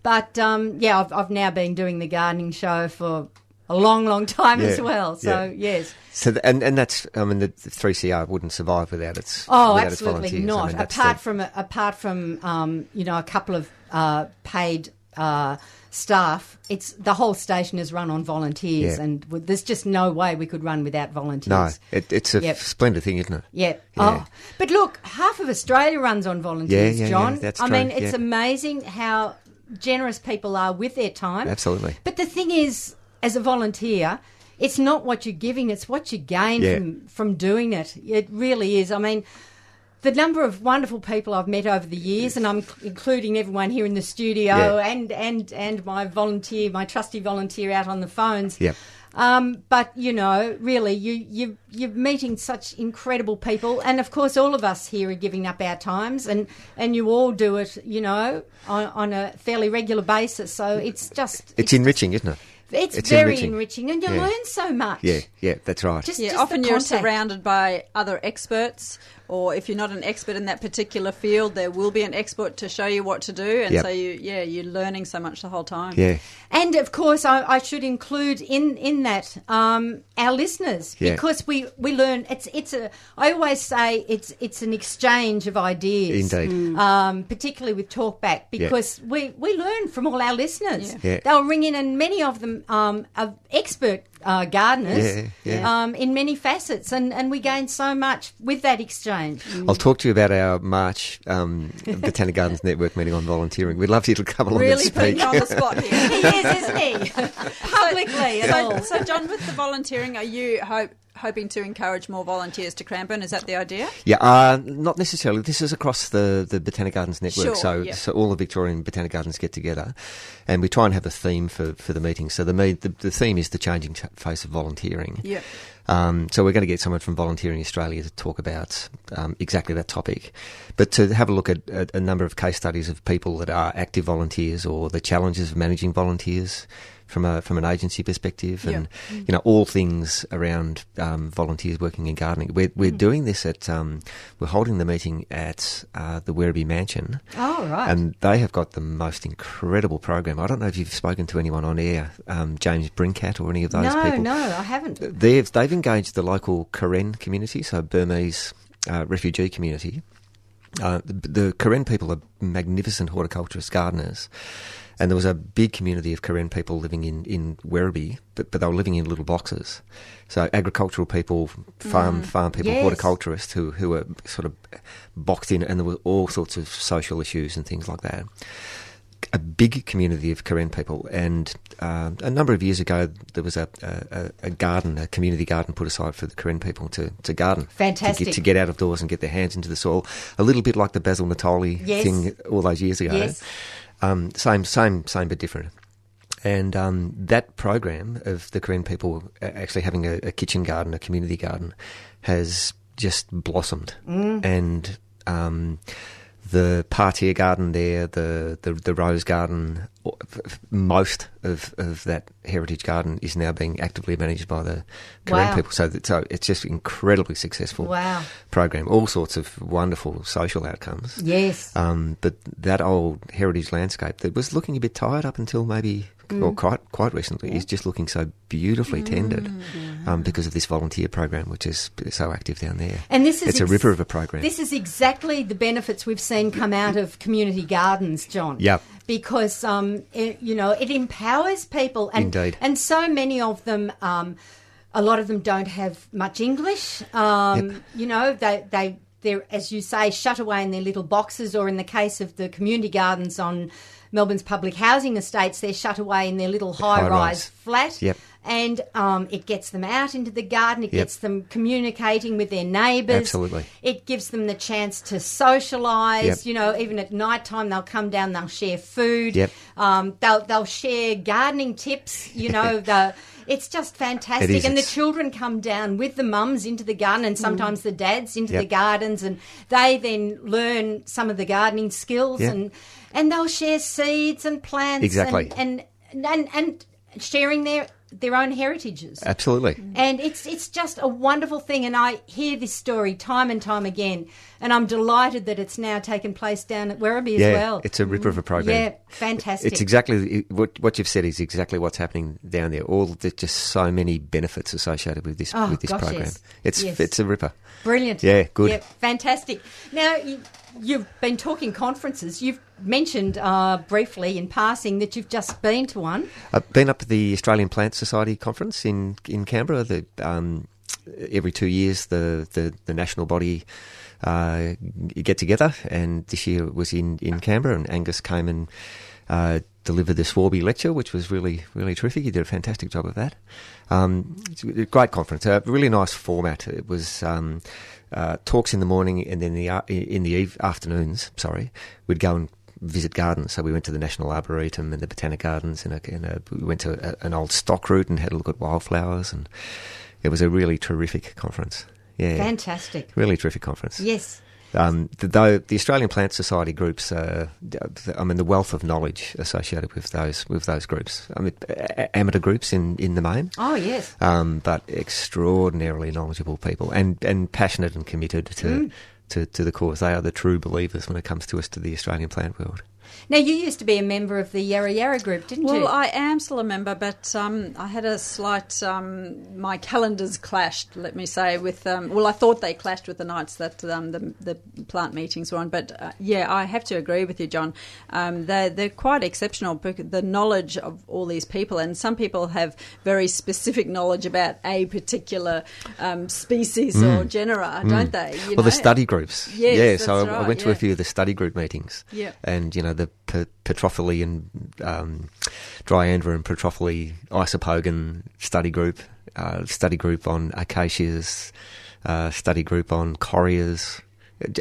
But um, yeah, I've, I've now been doing the gardening show for a long, long time as well. So yeah. yes. So th- and and that's I mean the three CR wouldn't survive without its Oh, without its absolutely. I not. mean, apart the- from apart from um, you know a couple of uh, paid uh, staff, it's the whole station is run on volunteers, Yeah. and w- there's just no way we could run without no, volunteers. it, it's a Yep. splendid thing, isn't it? Yeah. Yeah. Oh, but look, half of Australia runs on volunteers, Yeah, John. that's I true, mean, it's amazing how generous people are with their time. Absolutely. But the thing is, as a volunteer, it's not what you're giving; it's what you gain from from doing it. It really is. I mean. The number of wonderful people I've met over the years, and I'm including everyone here in the studio, Yeah. and and and my volunteer, my trusty volunteer out on the phones. Yep. Um, but you know, really, you you you're meeting such incredible people, and of course, all of us here are giving up our times, and and you all do it, you know, on, on a fairly regular basis. So it's just It's enriching, isn't it? it's, it's very enriching. enriching. and you Yeah. learn so much. Yeah, yeah, that's right. Just, Yeah, just often you're surrounded by other experts, or if you're not an expert in that particular field, there will be an expert to show you what to do, and Yep. so you, yeah, you're learning so much the whole time. yeah, And of course, I, I should include in in that um, our listeners Yeah. because we, we learn. It's it's a. I always say it's it's an exchange of ideas. Indeed. Um, particularly with Talkback because we, we learn from all our listeners. Yeah. They'll ring in, and many of them um, are expert uh, gardeners Yeah, yeah. Um, in many facets, and, and we gain so much with that exchange. I'll talk to you about our March um, Botanic Gardens Network meeting on volunteering. We'd love you to come along Really and putting speak. you on the spot here. he is, isn't he? *laughs* Publicly and all. So, so, John, with the volunteering, are you hope, hoping to encourage more volunteers to Cranbourne? Is that the idea? Yeah, uh, not necessarily. This is across the, the Botanic Gardens network, Sure, so yeah. so all the Victorian Botanic Gardens get together, and we try and have a theme for, for the meeting. So the, the the theme is the changing face of volunteering. Yeah. Um, so we're going to get someone from Volunteering Australia to talk about um, exactly that topic, but to have a look at, at a number of case studies of people that are active volunteers or the challenges of managing volunteers from a from an agency perspective, and you know all things around um, volunteers working in gardening. We're we're doing this at um, we're holding the meeting at uh, the Werribee Mansion. Oh, right. And they have got the most incredible program. I don't know if you've spoken to anyone on air, um, James Brincat or any of those no, people. no, I haven't. They've they've engaged the local Karen community, so Burmese uh, refugee community. Uh, the, the Karen people are magnificent horticulturist gardeners, and there was a big community of Karen people living in in Werribee, but, but they were living in little boxes. So agricultural people, farm farm people, Yes. horticulturists who who were sort of boxed in, and there were all sorts of social issues and things like that a big community of Karen people, and uh, a number of years ago there was a, a, a garden, a community garden put aside for the Karen people to, to garden, Fantastic. to get, to get out of doors and get their hands into the soil, a little bit like the Basil Natoli Yes. thing all those years ago. Yes. Um, same, same, same, but different. And um, that program of the Karen people actually having a, a kitchen garden, a community garden, has just blossomed. And um, the parterre garden there, the, the, the rose garden, o- f- f- most of, of that heritage garden is now being actively managed by the Karen Wow. people. So, that, so it's just incredibly successful Wow. program. All sorts of wonderful social outcomes. Yes. Um, but that old heritage landscape that was looking a bit tired up until maybe, Mm. or quite quite recently, is just looking so beautifully tended um, because of this volunteer program, which is so active down there. And this is it's a ex- ripper of a program. This is exactly the benefits we've seen come out of community gardens, John. Yep. Because um, it, you know it empowers people, and Indeed. and so many of them. Um, a lot of them don't have much English. Um, Yep. You know, they they they're as you say shut away in their little boxes, or in the case of the community gardens on Melbourne's public housing estates, they're shut away in their little high-rise High-rise. flat. Yep. And um, it gets them out into the garden. It Yep. gets them communicating with their neighbours. Absolutely. It gives them the chance to socialise. Yep. You know, even at night time, they'll come down, they'll share food. Yep. Um, they'll they'll share gardening tips. You know, *laughs* the it's just fantastic. It is, and the children come down with the mums into the garden, and sometimes the dads into Yep. the gardens, and they then learn some of the gardening skills, Yep. and and they'll share seeds and plants. Exactly. And and and, and sharing their their own heritages. Absolutely. And it's it's just a wonderful thing, and I hear this story time and time again, and I'm delighted that it's now taken place down at Werribee yeah, as well. it's a ripper of a program. Yeah, fantastic. It's exactly what what you've said is exactly what's happening down there. All there's just so many benefits associated with this Oh, with this gosh, program. yes. It's Yes. it's a ripper. Brilliant. Yeah, good. Yeah, fantastic. Now, you, you've been talking conferences. You've mentioned uh, briefly in passing that you've just been to one. I've been up at the Australian Plant Society conference in in Canberra. The, um, every two years, the the, the national body uh, get together, and this year it was in, in Canberra, and Angus came and uh, delivered the Swaby lecture, which was really really terrific. He did a fantastic job of that. Um, it's a great conference, a really nice format. It was. Um, uh, talks in the morning and then the in the eve- afternoons. Sorry, we'd go and visit gardens. So we went to the National Arboretum and the Botanic Gardens, and, a, and a, we went to a, an old stock route and had a look at wildflowers, and it was a really terrific conference. Yeah, Fantastic. really terrific conference. Yes. Um, the, though the Australian Plant Society groups, uh, I mean, the wealth of knowledge associated with those with those groups. I mean, amateur groups in, in the main, Oh, yes. um, but extraordinarily knowledgeable people and, and passionate and committed to, Mm. To to the cause. They are the true believers when it comes to us to the Australian plant world. Now, you used to be a member of the Yarra Yarra group, didn't Well, you? Well, I am still a member, but um, I had a slight. Um, my calendars clashed. Let me say, with um, well, I thought they clashed with the nights that um, the, the plant meetings were on. But uh, yeah, I have to agree with you, John. Um, they're they're quite exceptional. The knowledge of all these people, and some people have very specific *laughs* knowledge about a particular um, species or genera, don't they? You Mm. well, know? the study groups. Yes, yeah. that's So I, I right, went to a few of the study group meetings. Yeah. And you know the P- Petrophile and um, Dryandra and Petrophile isopogon study group, uh, study group on acacias, uh, study group on correas,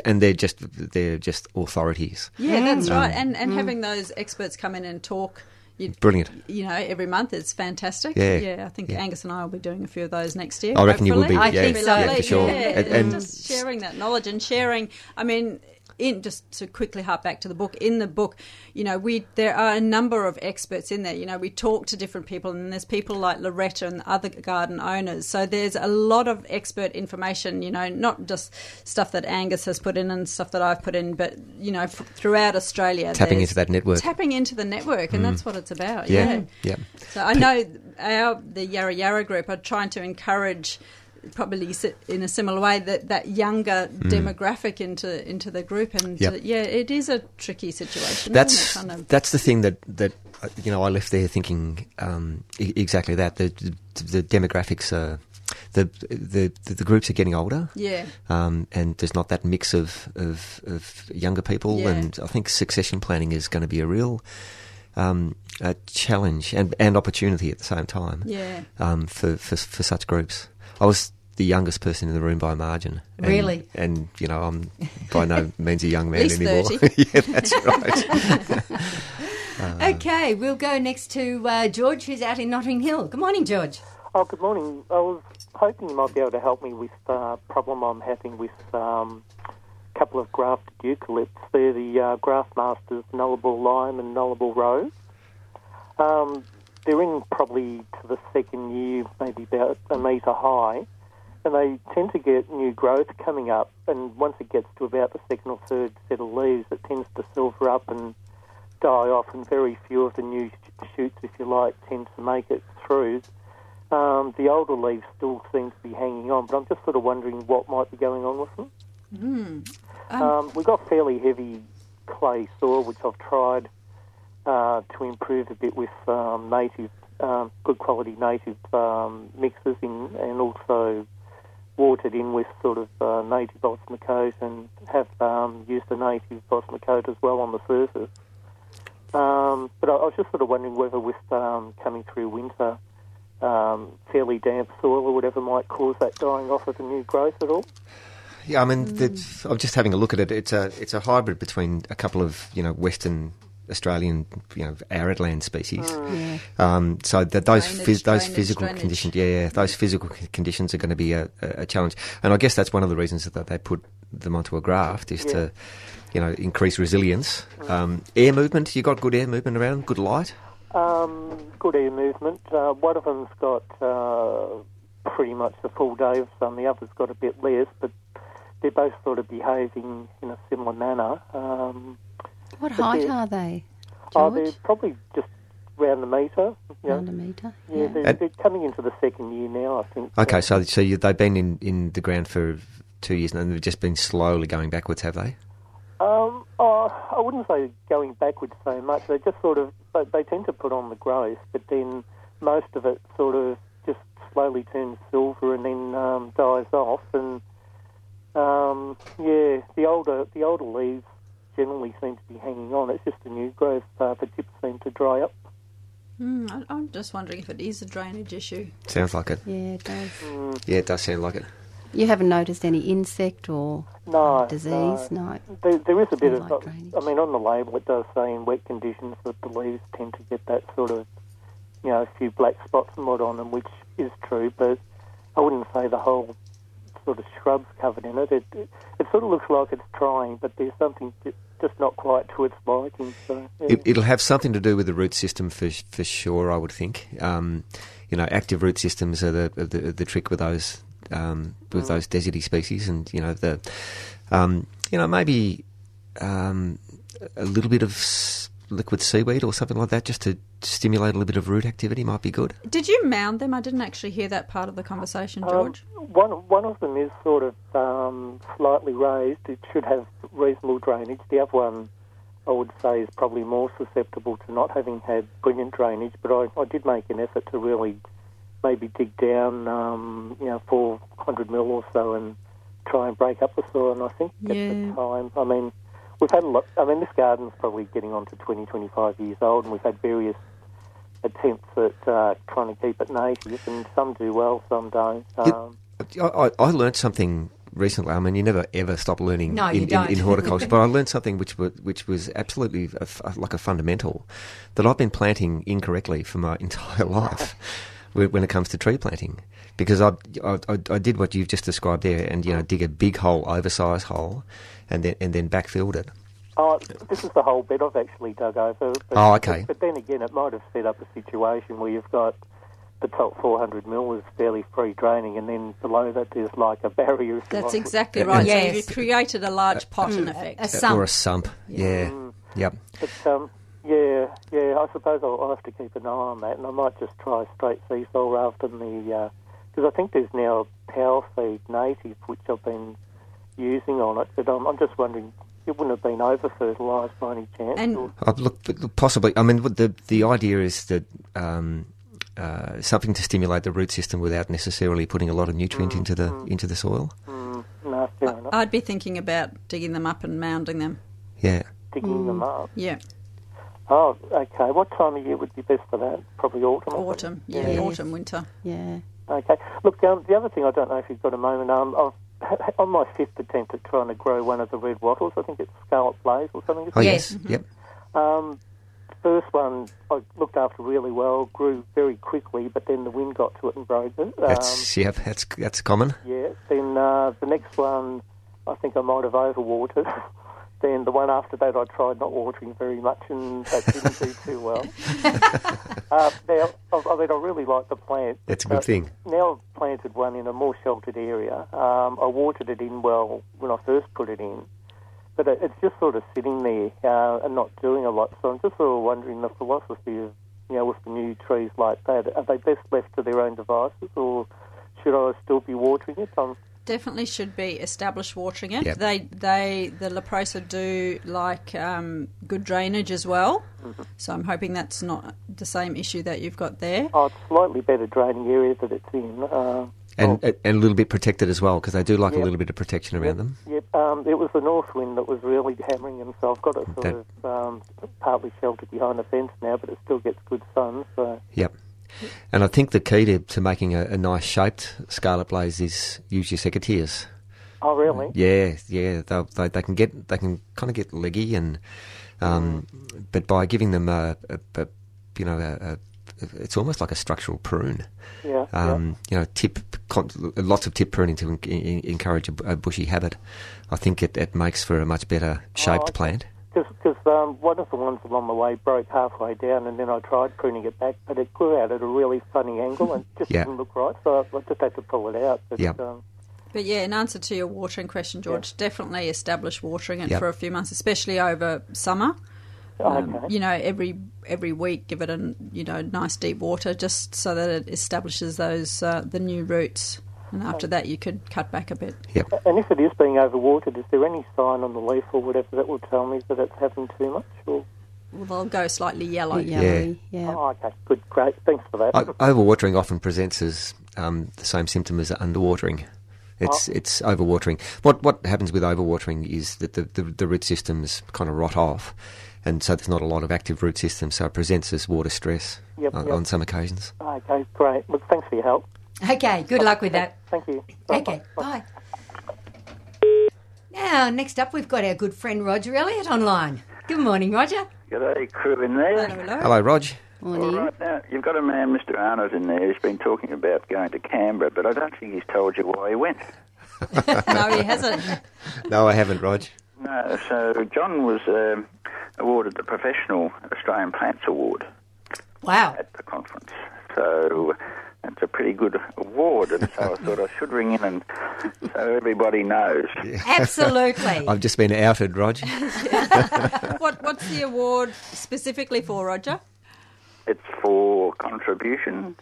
and they're just they're just authorities. Yeah, that's Um, right. And and having those experts come in and talk. You, Brilliant. You know, every month it's fantastic. Yeah, yeah. I think yeah. Angus and I will be doing a few of those next year. I reckon you will hopefully. be, I yeah, think It'll so. yeah, for sure. Yeah, And- and, and- just sharing that knowledge and sharing. I mean. In, just to quickly harp back to the book, in the book, you know, we there are a number of experts in there. You know, we talk to different people, and there's people like Loretta and other garden owners. So there's a lot of expert information. You know, not just stuff that Angus has put in and stuff that I've put in, but you know, f- throughout Australia, Tapping into that network. tapping into the network, and that's mm. what it's about. Yeah. yeah. Yeah. So I know our the Yarra Yarra group are trying to encourage probably in a similar way that that younger demographic into into the group and Mm. Yep. uh, yeah it is a tricky situation That's? Kind of- that's the thing that that uh, you know I left there thinking um, e- exactly that the, the the demographics are the, the the the groups are getting older. Yeah. Um, and there's not that mix of of, of younger people, Yeah. and I think succession planning is going to be a real um, a challenge and, and opportunity at the same time Yeah. um, for, for for such groups. I was the youngest person in the room by a margin. And, Really? And you know, I'm by no *laughs* means a young man Least anymore. 30. *laughs* yeah, that's right. *laughs* Okay, we'll go next to uh, George, who's out in Notting Hill. Good morning, George. Oh, good morning. I was hoping you might be able to help me with a problem I'm having with um, a couple of grafted eucalypts. They're the uh, Graftmasters Nullarbor Lime and Nullarbor Rose. Um, they're in probably to the second year, maybe about a metre high, and they tend to get new growth coming up. And once it gets to about the second or third set of leaves, it tends to silver up and die off, and very few of the new shoots, if you like, tend to make it through. Um, the older leaves still seem to be hanging on, but I'm just sort of wondering what might be going on with them. Um, we've got fairly heavy clay soil, which I've tried uh, to improve a bit with um, native, um, good quality native um, mixes in, and also watered in with sort of uh, native osmocote and have um, used the native osmocote as well on the surface. Um, but I, I was just sort of wondering whether with um, coming through winter, fairly damp soil or whatever might cause that dying off of the new growth at all. Yeah, I mean, I'm just having a look at it. It's a it's a hybrid between a couple of you know Western Australian you know arid land species. Yeah. Um, so that those Drainage, phys- those drainage, physical drainage. conditions, yeah, yeah, those physical c- conditions are going to be a, a, a challenge. And I guess that's one of the reasons that they put them onto a graft is Yeah. to you know increase resilience. Um, air movement, you got good air movement around, good light. Um, good air movement. Uh, one of them's got uh, pretty much the full day of sun. The other's got a bit less, but they're both sort of behaving in a similar manner. Um, What But height they're- are they, oh, George? they're probably just round a metre. You know. Around a metre? Yeah, they're, they're coming into the second year now, I think. Okay, so so you, they've been in, in the ground for two years and they've just been slowly going backwards, have they? Um, oh, I wouldn't say going backwards so much. They just sort of they, they tend to put on the growth, but then most of it sort of just slowly turns silver and then um, dies off. And um, yeah, the older the older leaves generally seem to be hanging on. It's just the new growth. Uh, the tips seem to dry up. Hmm, I, I'm just wondering if it is a drainage issue. Sounds like it. Yeah, it does. Yeah, it does sound like it. You haven't noticed any insect or No, disease? No. There, there is a bit of. like. I mean, on the label it does say in wet conditions that the leaves tend to get that sort of, you know, a few black spots and what on them, which is true. But I wouldn't say the whole sort of shrub's covered in it. It it, it sort of looks like it's trying, but there's something just not quite to its liking. So yeah. It, it'll have something to do with the root system for for sure. I would think. Um, you know, active root systems are the are the, the trick with those um, with those deserty species, and you know the um, you know maybe um, a little bit of liquid seaweed or something like that, just to stimulate a little bit of root activity, might be good. Did you mound them? I didn't actually hear that part of the conversation, Um, George. one one of them is sort of um, slightly raised. It should have reasonable drainage. The other one, I would say, is probably more susceptible to not having had brilliant drainage. But I, I did make an effort to really maybe dig down, um, you know, 400 mil or so and try and break up the soil. And I think at Yeah. the time, I mean, we've had a lot. I mean, this garden's probably getting on to 20, 25 years old, and we've had various attempts at uh, trying to keep it native, and some do well, some don't. Um, I, I, I learned something recently. I mean, you never ever stop learning No, you in, in, don't. in horticulture, *laughs* but I learned something which was, which was absolutely a f like a fundamental that I've been planting incorrectly for my *laughs* entire life *laughs* when when it comes to tree planting. Because I, I, I I did what you've just described there, and you know, dig a big hole, oversized hole, and then and then backfilled it. Oh, this is the whole bed I've actually dug over. But, Oh, okay. But, but then again, it might have set up a situation where you've got the top 400 mil is fairly free draining, and then below that there's like a barrier. That's like. exactly right. So Yes. you've created a large pot in effect. A Uh, sump. Or a sump. Yeah. Yep. But um, yeah, yeah, I suppose I'll, I'll have to keep an eye on that, and I might just try straight Seasol rather than the because I think there's now power feed native which I've been using on it, but I'm, I'm just wondering it wouldn't have been over fertilised by any chance. And- or- Uh, look, possibly. I mean, the the idea is that um, uh, something to stimulate the root system without necessarily putting a lot of nutrient into the into the soil. Mm, no, fair. I'd be thinking about digging them up and mounding them. Yeah. Digging them up. Yeah, Oh, okay. What time of year would be best for that? Probably autumn. Autumn. Yeah, Yes. autumn, winter. Yeah. Okay. Look, um, the other thing I don't know if you've got a moment. Um, I've on my fifth attempt at trying to grow one of the red wattles. I think it's Scarlet Blaze or something. Oh Yes. yes. Yep. Um, first one I looked after really well, grew very quickly, but then the wind got to it and broke it. Um, That's yeah. That's that's common. yeah. Then uh, the next one, I think I might have overwatered. *laughs* then the one after that, I tried not watering very much, and that didn't do too well. *laughs* uh, now, I, I mean, I really like the plant. That's a good thing. Now I've planted one in a more sheltered area. Um, I watered it in well when I first put it in, but it, it's just sort of sitting there uh, and not doing a lot. So I'm just sort of wondering the philosophy of, you know, with the new trees like that, are they best left to their own devices, or should I still be watering it? Um, Definitely should be established watering it. Yep. They they the Leprosa do like um, good drainage as well. Mm-hmm. So I'm hoping that's not the same issue that you've got there. oh, it's slightly better draining area that it's in. Uh, And oh, and a little bit protected as well because they do like a little bit of protection around them. Yep, um, it was the north wind that was really hammering them, so I've got it sort That- of um, partly sheltered behind a fence now, but it still gets good sun. So Yep. And I think the key to, to making a, a nice shaped scarlet blaze is use your secateurs. oh really? Yeah, yeah. They, they they can get they can kind of get leggy and um, but by giving them a, a, a you know a, it's almost like a structural prune. Yeah. Um, You know, tip lots of tip pruning to en- en- encourage a, bushy habit. I think it, it makes for a much better shaped okay. plant. Because um, one of the ones along the way broke halfway down, and then I tried pruning it back, but it grew out at a really funny angle and just Yeah. didn't look right. So I I just had to pull it out. But, Yeah. um, But yeah, in answer to your watering question, George, definitely establish watering it Yep. for a few months, especially over summer. Um, okay. you know, every every week, give it a you know nice deep water, just so that it establishes those uh, the new roots. And after that, you could cut back a bit. Yep. And if it is being overwatered, is there any sign on the leaf or whatever that will tell me that it's happened too much? Or... Well, they'll go slightly yellow. Yellowy, yeah. Oh, okay, good, great. Thanks for that. O- overwatering often presents as um, the same symptom as underwatering. It's it's overwatering. What what happens with overwatering is that the, the, the root systems kind of rot off, and so there's not a lot of active root system. So it presents as water stress Yep, on, yep. on some occasions. Okay, great. Look, thanks for your help. Okay, good luck with that. Thank you. Okay, bye. Now, next up, we've got our good friend Roger Elliott online. Good morning, Roger. G'day, crew in there. Hello, hello. Hello, Rog. Morning. All right, now, you've got a man, Mr. Arnott, in there who's been talking about going to Canberra, but I don't think he's told you why he went. *laughs* no, he hasn't. *laughs* No, I haven't, Rog. No, so John was um, awarded the Professional Australian Plants Award Wow. at the conference. So that's a pretty good award, and so I thought I should ring in and so everybody knows. Absolutely. *laughs* I've just been outed, Roger. *laughs* what What's the award specifically for, Roger? It's for contribution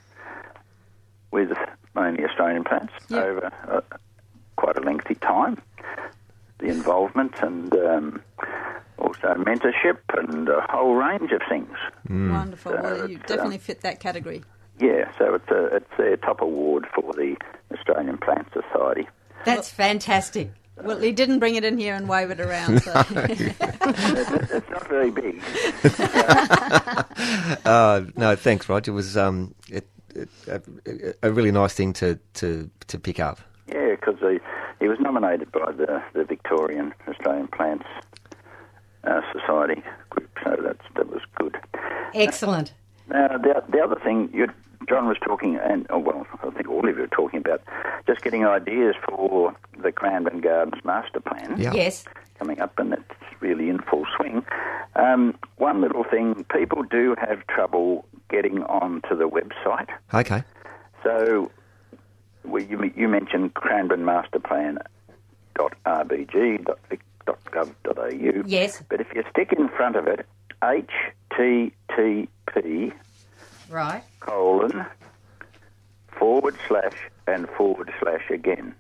with mainly Australian plants Yep. over uh, quite a lengthy time. The involvement and um, also mentorship and a whole range of things. Wonderful. So Well, you it's, definitely um, fit that category. Yeah, so it's a it's their top award for the Australian Plant Society. That's fantastic. Well, he didn't bring it in here and wave it around. So. *laughs* it's, it's not very big. *laughs* Uh, no, thanks, Roger. It was um, it, it, a, a really nice thing to, to, to pick up. Yeah, because he, he was nominated by the, the Victorian Australian Plants uh, Society group, so that's that was good. Excellent. Now, the, the other thing, you, John was talking, and oh, well, I think all of you are talking about just getting ideas for the Cranbourne Gardens master plan Yeah. Yes. coming up, and it's really in full swing. Um, one little thing, people do have trouble getting onto the website. Okay. So, well, you, you mentioned Cranbourne Master Plan .rbg.vic.gov.au. Yes. But if you stick in front of it HTTP Right. colon forward slash and forward slash again.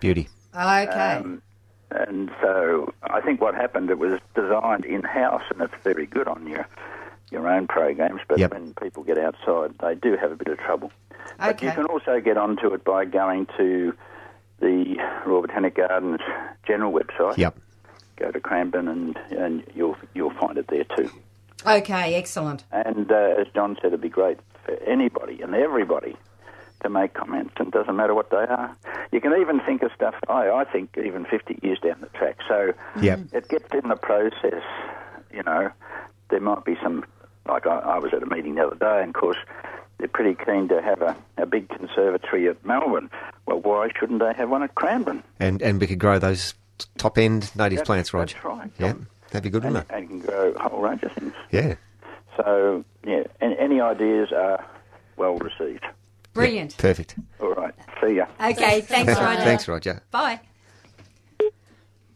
Beauty. Okay. Um, and so I think what happened, it was designed in house and it's very good on your your own programs, but Yep. when people get outside, they do have a bit of trouble. Okay. But you can also get onto it by going to the Royal Botanic Gardens general website. Yep. Go to Cranbourne, and and you'll you'll find it there too. Okay, excellent. And uh, as John said, it'd be great for anybody and everybody to make comments, and doesn't matter what they are. You can even think of stuff, I, I think, even 50 years down the track. So Yep. it gets in the process, you know. There might be some, like I, I was at a meeting the other day, and of course, they're pretty keen to have a, a big conservatory at Melbourne. Well, why shouldn't they have one at Cranbourne? And and we could grow those top end native That's- plants, Rog. that's right, Yeah, John. That'd be good, And, wouldn't it? and you can grow a whole range of things. Yeah. So, yeah, and any ideas are well received. Brilliant. Perfect. All right, see ya. Okay, thanks, Roger. Thanks, Roger. Bye.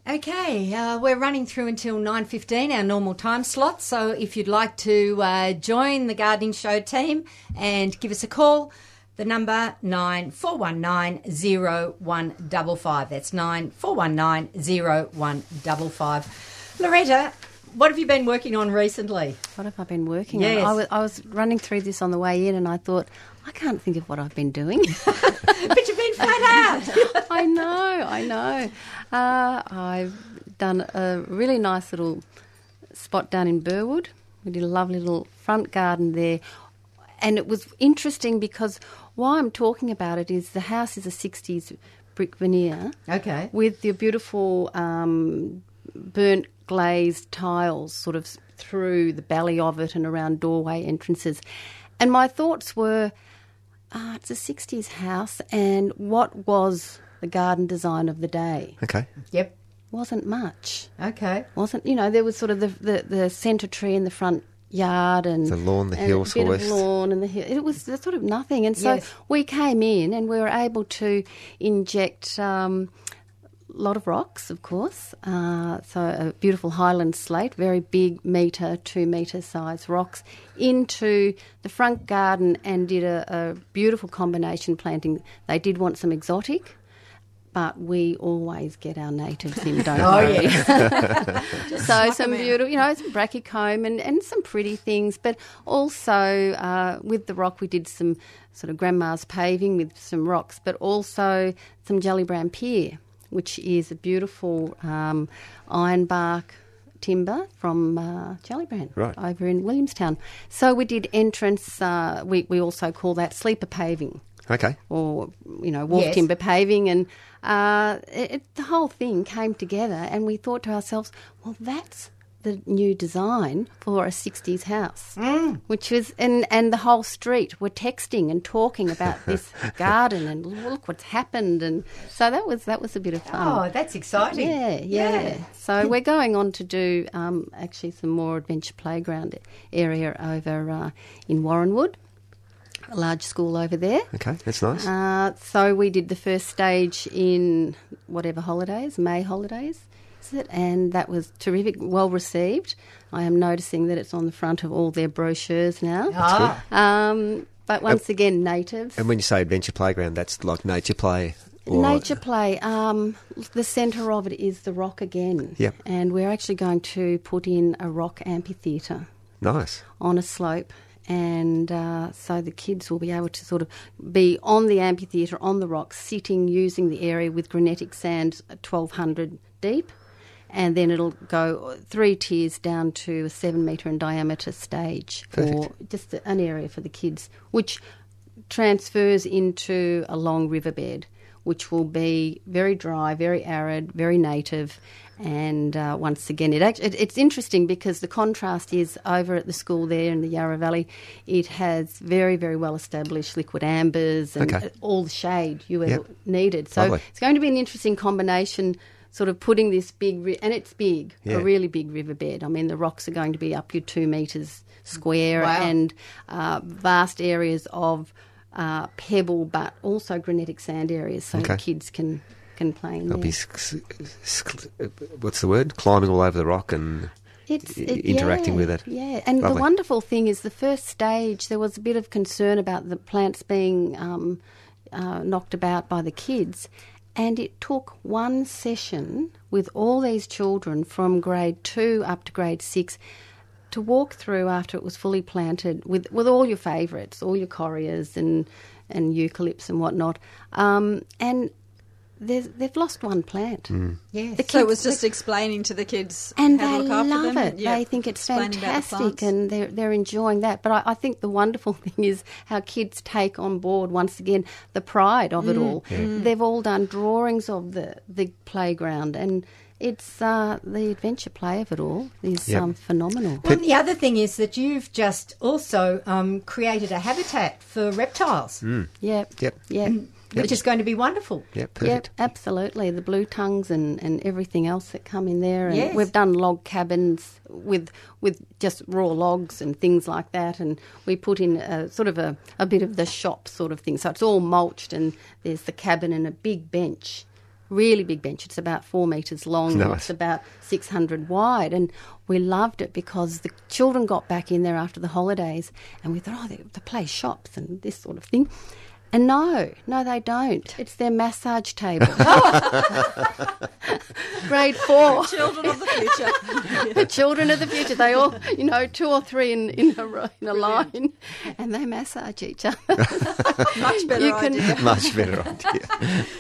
Okay, uh, we're running through until 9.15, our normal time slot. So if you'd like to uh, join the Gardening Show team and give us a call, the number 94190155. That's 94190155. Loretta, what have you been working on recently? What have I been working Yes. on? I was, I was running through this on the way in and I thought, I can't think of what I've been doing. *laughs* *laughs* but you've been flat out. *laughs* I know, I know. Uh, I've done a really nice little spot down in Burwood. We did a lovely little front garden there. And it was interesting because why I'm talking about it is the house is a 60s brick veneer Okay. with the beautiful um, burnt glazed tiles sort of through the belly of it and around doorway entrances. And my thoughts were, ah, it's a 60s house, and what was the garden design of the day? Okay. Yep. Wasn't much. Okay. Wasn't, you know, there was sort of the, the, the centre tree in the front yard and The lawn, the and hills, a bit West. of lawn and the hill. It was sort of nothing, and so Yes. we came in and we were able to inject um, a lot of rocks, of course. Uh, so a beautiful highland slate, very big metre, two metre size rocks, into the front garden and did a, a beautiful combination planting. They did want some exotic. But we always get our natives in, don't Oh, we? yeah. *laughs* so some beautiful, you know, some brachycomb and, and some pretty things. But also uh, with the rock, we did some sort of grandma's paving with some rocks, but also some jelly brown pear, which is a beautiful um, ironbark timber from uh, Jellybrand Right. over in Williamstown. So we did entrance. Uh, we we also call that sleeper paving Okay. or you know wolf Yes. timber paving and uh, it, it- the whole thing came together and we thought to ourselves well that's the new design for a 60s house which was and and the whole street were texting and talking about this *laughs* garden and look what's happened and so that was that was a bit of fun Oh, that's exciting. yeah, yeah. So we're going on to do um, actually some more adventure playground area over uh, in Warranwood, a large school over there. Okay. That's nice. Uh, so we did the first stage in whatever holidays, May holidays, is it? And that was terrific, well received. I am noticing that it's on the front of all their brochures now. Ah. Um, but once again, natives. and when you say adventure playground, that's like nature play. Or, Nature play. Um, the centre of it is the rock again. Yep. And we're actually going to put in a rock amphitheatre Nice. on a slope. And uh, so the kids will be able to sort of be on the amphitheatre, on the rocks, sitting, using the area with granitic sand 1200 deep. And then it'll go three tiers down to a seven metre in diameter stage, or just an area for the kids, which transfers into a long riverbed, which will be very dry, very arid, very native. And uh, once again, it, act- it it's interesting because the contrast is over at the school there in the Yarra Valley. It has very, very well established liquidambars and Okay. all the shade you ever Yep. needed. So Lovely. it's going to be an interesting combination. Sort of putting this big, ri- and it's big, Yeah. a really big riverbed. I mean, the rocks are going to be up to two metres square Wow. and uh, vast areas of uh, pebble, but also granitic sand areas, so Okay. the kids can can play in I'll there. be, s- s- s- what's the word? Climbing all over the rock and It's it- interacting yeah, with it. Yeah, and Lovely. the wonderful thing is the first stage there was a bit of concern about the plants being um, uh, knocked about by the kids, and it took one session with all these children from grade two up to grade six to walk through after it was fully planted with, with all your favourites, all your correas and and eucalypts and whatnot, um, and they've lost one plant. Yes. The So it was just explaining to the kids and how they to look after love them. it. Yeah, They think it's explaining about the fantastic, and they're they're enjoying that. But I, I think the wonderful *laughs* thing is how kids take on board once again the pride of Mm. it all. They've all done drawings of the the playground, and it's uh, the adventure play of it all is Yep. um, phenomenal. Well, the other thing is that you've just also um, created a habitat for reptiles, Yep. Yep. Yep. *clears throat* which is going to be wonderful. Yeah, Yep, perfect. absolutely. The blue tongues and, and everything else that come in there. And Yes. we've done log cabins with with just raw logs and things like that. And we put in a, sort of a, a bit of the shop sort of thing. So it's all mulched and there's the cabin and a big bench. Really big bench. It's about four metres long and Nice. it's about 600 wide. And we loved it because the children got back in there after the holidays and we thought, oh, they, they play shops and this sort of thing. And no, no, they don't. It's their massage table. *laughs* *laughs* Grade four. Children of the future. *laughs* the children of the future. They all, you know, two or three in, in, a, in a line, and they massage each other. Much better You can- idea. Much better idea.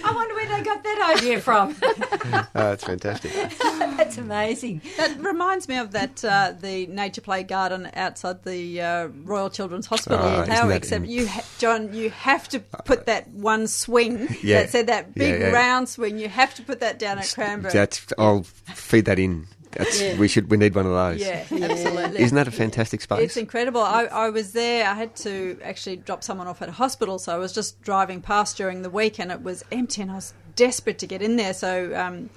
I wonder where they got that idea from. Oh, that's fantastic. That's amazing. That reminds me of that uh, the nature play garden outside the uh, Royal Children's Hospital. Oh, isn't How that except in- you, ha- John, you have to put that one swing. *laughs* Yeah. That said that big Yeah, yeah. round swing. You have to put that down at Cranbourne. That's, I'll feed that in. That's, We should. We need one of those. yeah, absolutely. Isn't that a fantastic space? It's incredible. I, I was there. I had to actually drop someone off at a hospital, so I was just driving past during the week, and it was empty, and I was desperate to get in there. So um,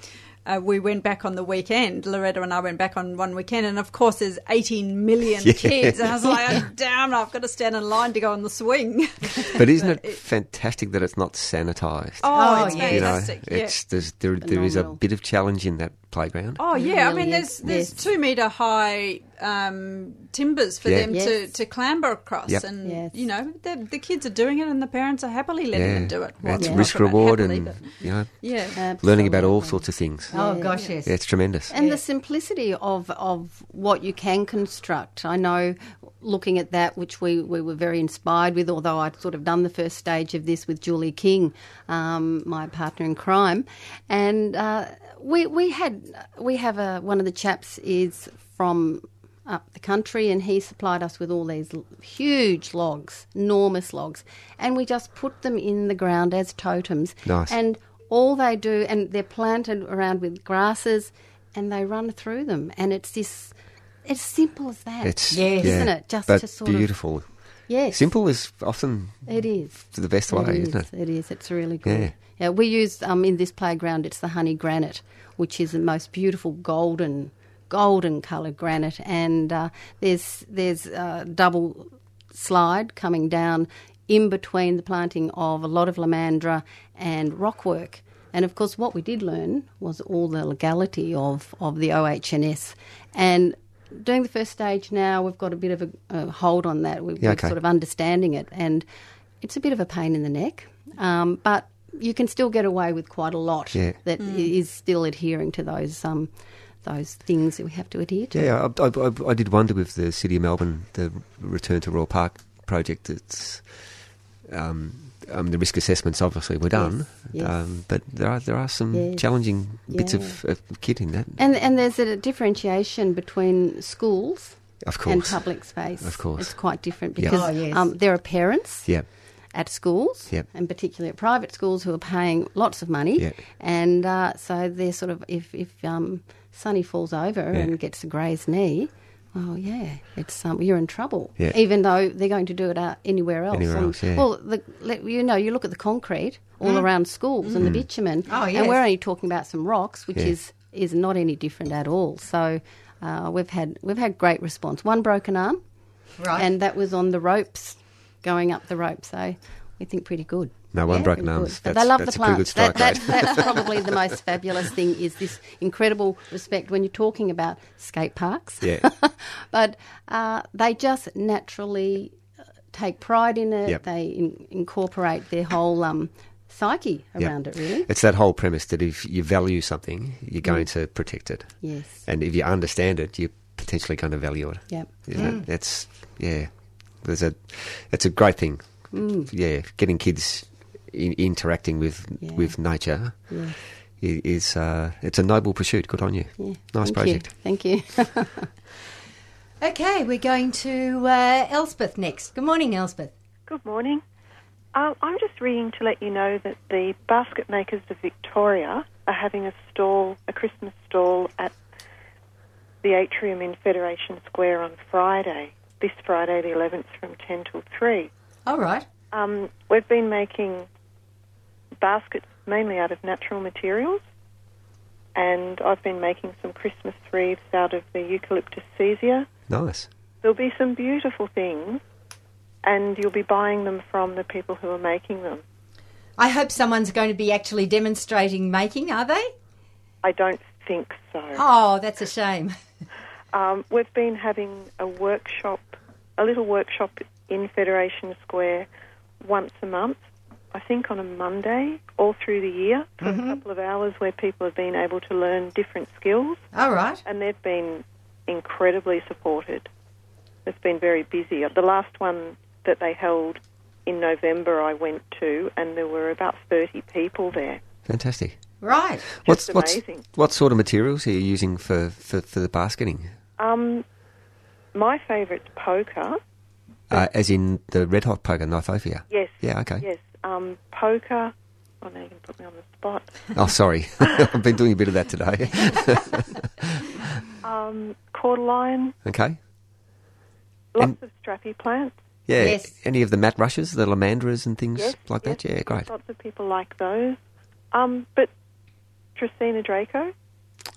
uh, we went back on the weekend. Loretta and I went back on one weekend, and of course, there's 18 million *laughs* Yeah. kids, and I was like, oh, "Damn, I've got to stand in line to go on the swing." *laughs* but isn't it, fantastic that it's not sanitised? Oh, Oh, it's yeah. you know, fantastic. yeah. it's there's, there, there is a bit of challenge in that playground. Oh yeah, I mean, is. there's there's Yes. two meter high um, timbers for Yeah. them Yes. to, to clamber across, Yep. and Yes. you know the, the kids are doing it, and the parents are happily letting yeah, them do it. Well, it's not risk reward happily, and but- you know yeah, learning about all sorts of things. Oh gosh, yes. Yeah, it's tremendous. And the simplicity of, of what you can construct. I know looking at that, which we, we were very inspired with, although I'd sort of done the first stage of this with Julie King, um, my partner in crime. And uh, we, we had, we have a, one of the chaps is from up the country and he supplied us with all these huge logs, enormous logs, and we just put them in the ground as totems. Nice. And all they do, and they're planted around with grasses, and they run through them, and it's this. It's simple as that, It's Yes. yeah, isn't it? Just but to sort of beautiful. yes, Simple is often It is the best way, It isn't it? It is. It's really good. Yeah. Yeah, we use um, in this playground. It's the honey granite, which is the most beautiful golden, golden coloured granite, and uh, there's there's a double slide coming down in between the planting of a lot of lomandra and rockwork. And of course, what we did learn was all the legality of, of the OHS. And doing the first stage now, we've got a bit of a, a hold on that. We've, Yeah, we're sort of understanding it. And it's a bit of a pain in the neck, um, but you can still get away with quite a lot Yeah. that i- is still adhering to those um, those things that we have to adhere to. Yeah, I, I, I, I did wonder with the City of Melbourne, the Return to Royal Park project. It's um, um, the risk assessments obviously were done, yes. Um, but there are there are some Yes. challenging bits Yeah. of, of kit in that. And and there's a differentiation between schools Of course. and public space. Of course. it's quite different Yeah. because Oh, yes. um, there are parents Yeah, at schools, Yep. and particularly at private schools who are paying lots of money, Yeah. and uh, so they're sort of if if um, Sonny falls over Yeah. and gets a grazed knee. Oh yeah, it's um, you're in trouble. Yeah. Even though they're going to do it out anywhere else. Anywhere And- else, yeah. Well, the, you know, you look at the concrete all around schools and the bitumen, Oh, yes. and we're only talking about some rocks, which Yeah. is is not any different at all. So uh, we've had we've had great response. One broken arm, Right. and that was on the ropes, going up the rope. So we think pretty good. No, one Yeah, broken arms. But they love that's the plants. That, that, that's probably the most *laughs* fabulous thing is this incredible respect when you're talking about skate parks. Yeah. *laughs* but uh, they just naturally uh, take pride in it. Yep. They in, incorporate their whole um, psyche around it. Really. It's that whole premise that if you value something, you're going to protect it. Yes. And if you understand it, you're potentially going to value it. Yep. Know, That's yeah. There's a it's a great thing. Yeah, getting kids in, interacting with Yeah. with nature Yeah. is uh, it's a noble pursuit. Good on you. Yeah. Nice Thank project. You. Thank you. *laughs* Okay, we're going to uh, Elspeth next. Good morning, Elspeth. Good morning. Um, I'm just ringing to let you know that the Basket Makers of Victoria are having a stall, a Christmas stall at the atrium in Federation Square on Friday, this Friday the 11th from 10 till 3. All right. Um, we've been making baskets mainly out of natural materials, and I've been making some Christmas wreaths out of the eucalyptus caesia. Nice. There'll be some beautiful things, and you'll be buying them from the people who are making them. I hope someone's going to be actually demonstrating making, are they? I don't think so. Oh, that's a shame. *laughs* Um, we've been having a workshop, a little workshop in Federation Square once a month, I think on a Monday, all through the year for a couple of hours where people have been able to learn different skills. All right. And they've been incredibly supported. It's been very busy. The last one that they held in November, I went to, and there were about 30 people there. Fantastic. Right. Just what's amazing. what sort of materials are you using for, for, for the basketing? Um, my favourite's poker. Uh, as in the red hot poker, Kniphofia? Yes. Yeah, okay. Yes. Um, poker. Oh, now you can put me on the spot. Oh, sorry. *laughs* I've been doing a bit of that today. *laughs* Um, cordyline. okay. Lots And- of strappy plants. Yeah. Yes. Any of the mat rushes, the lomandras and things Yes. like that? Yeah, great. Lots of people like those. Um, but Dracaena draco.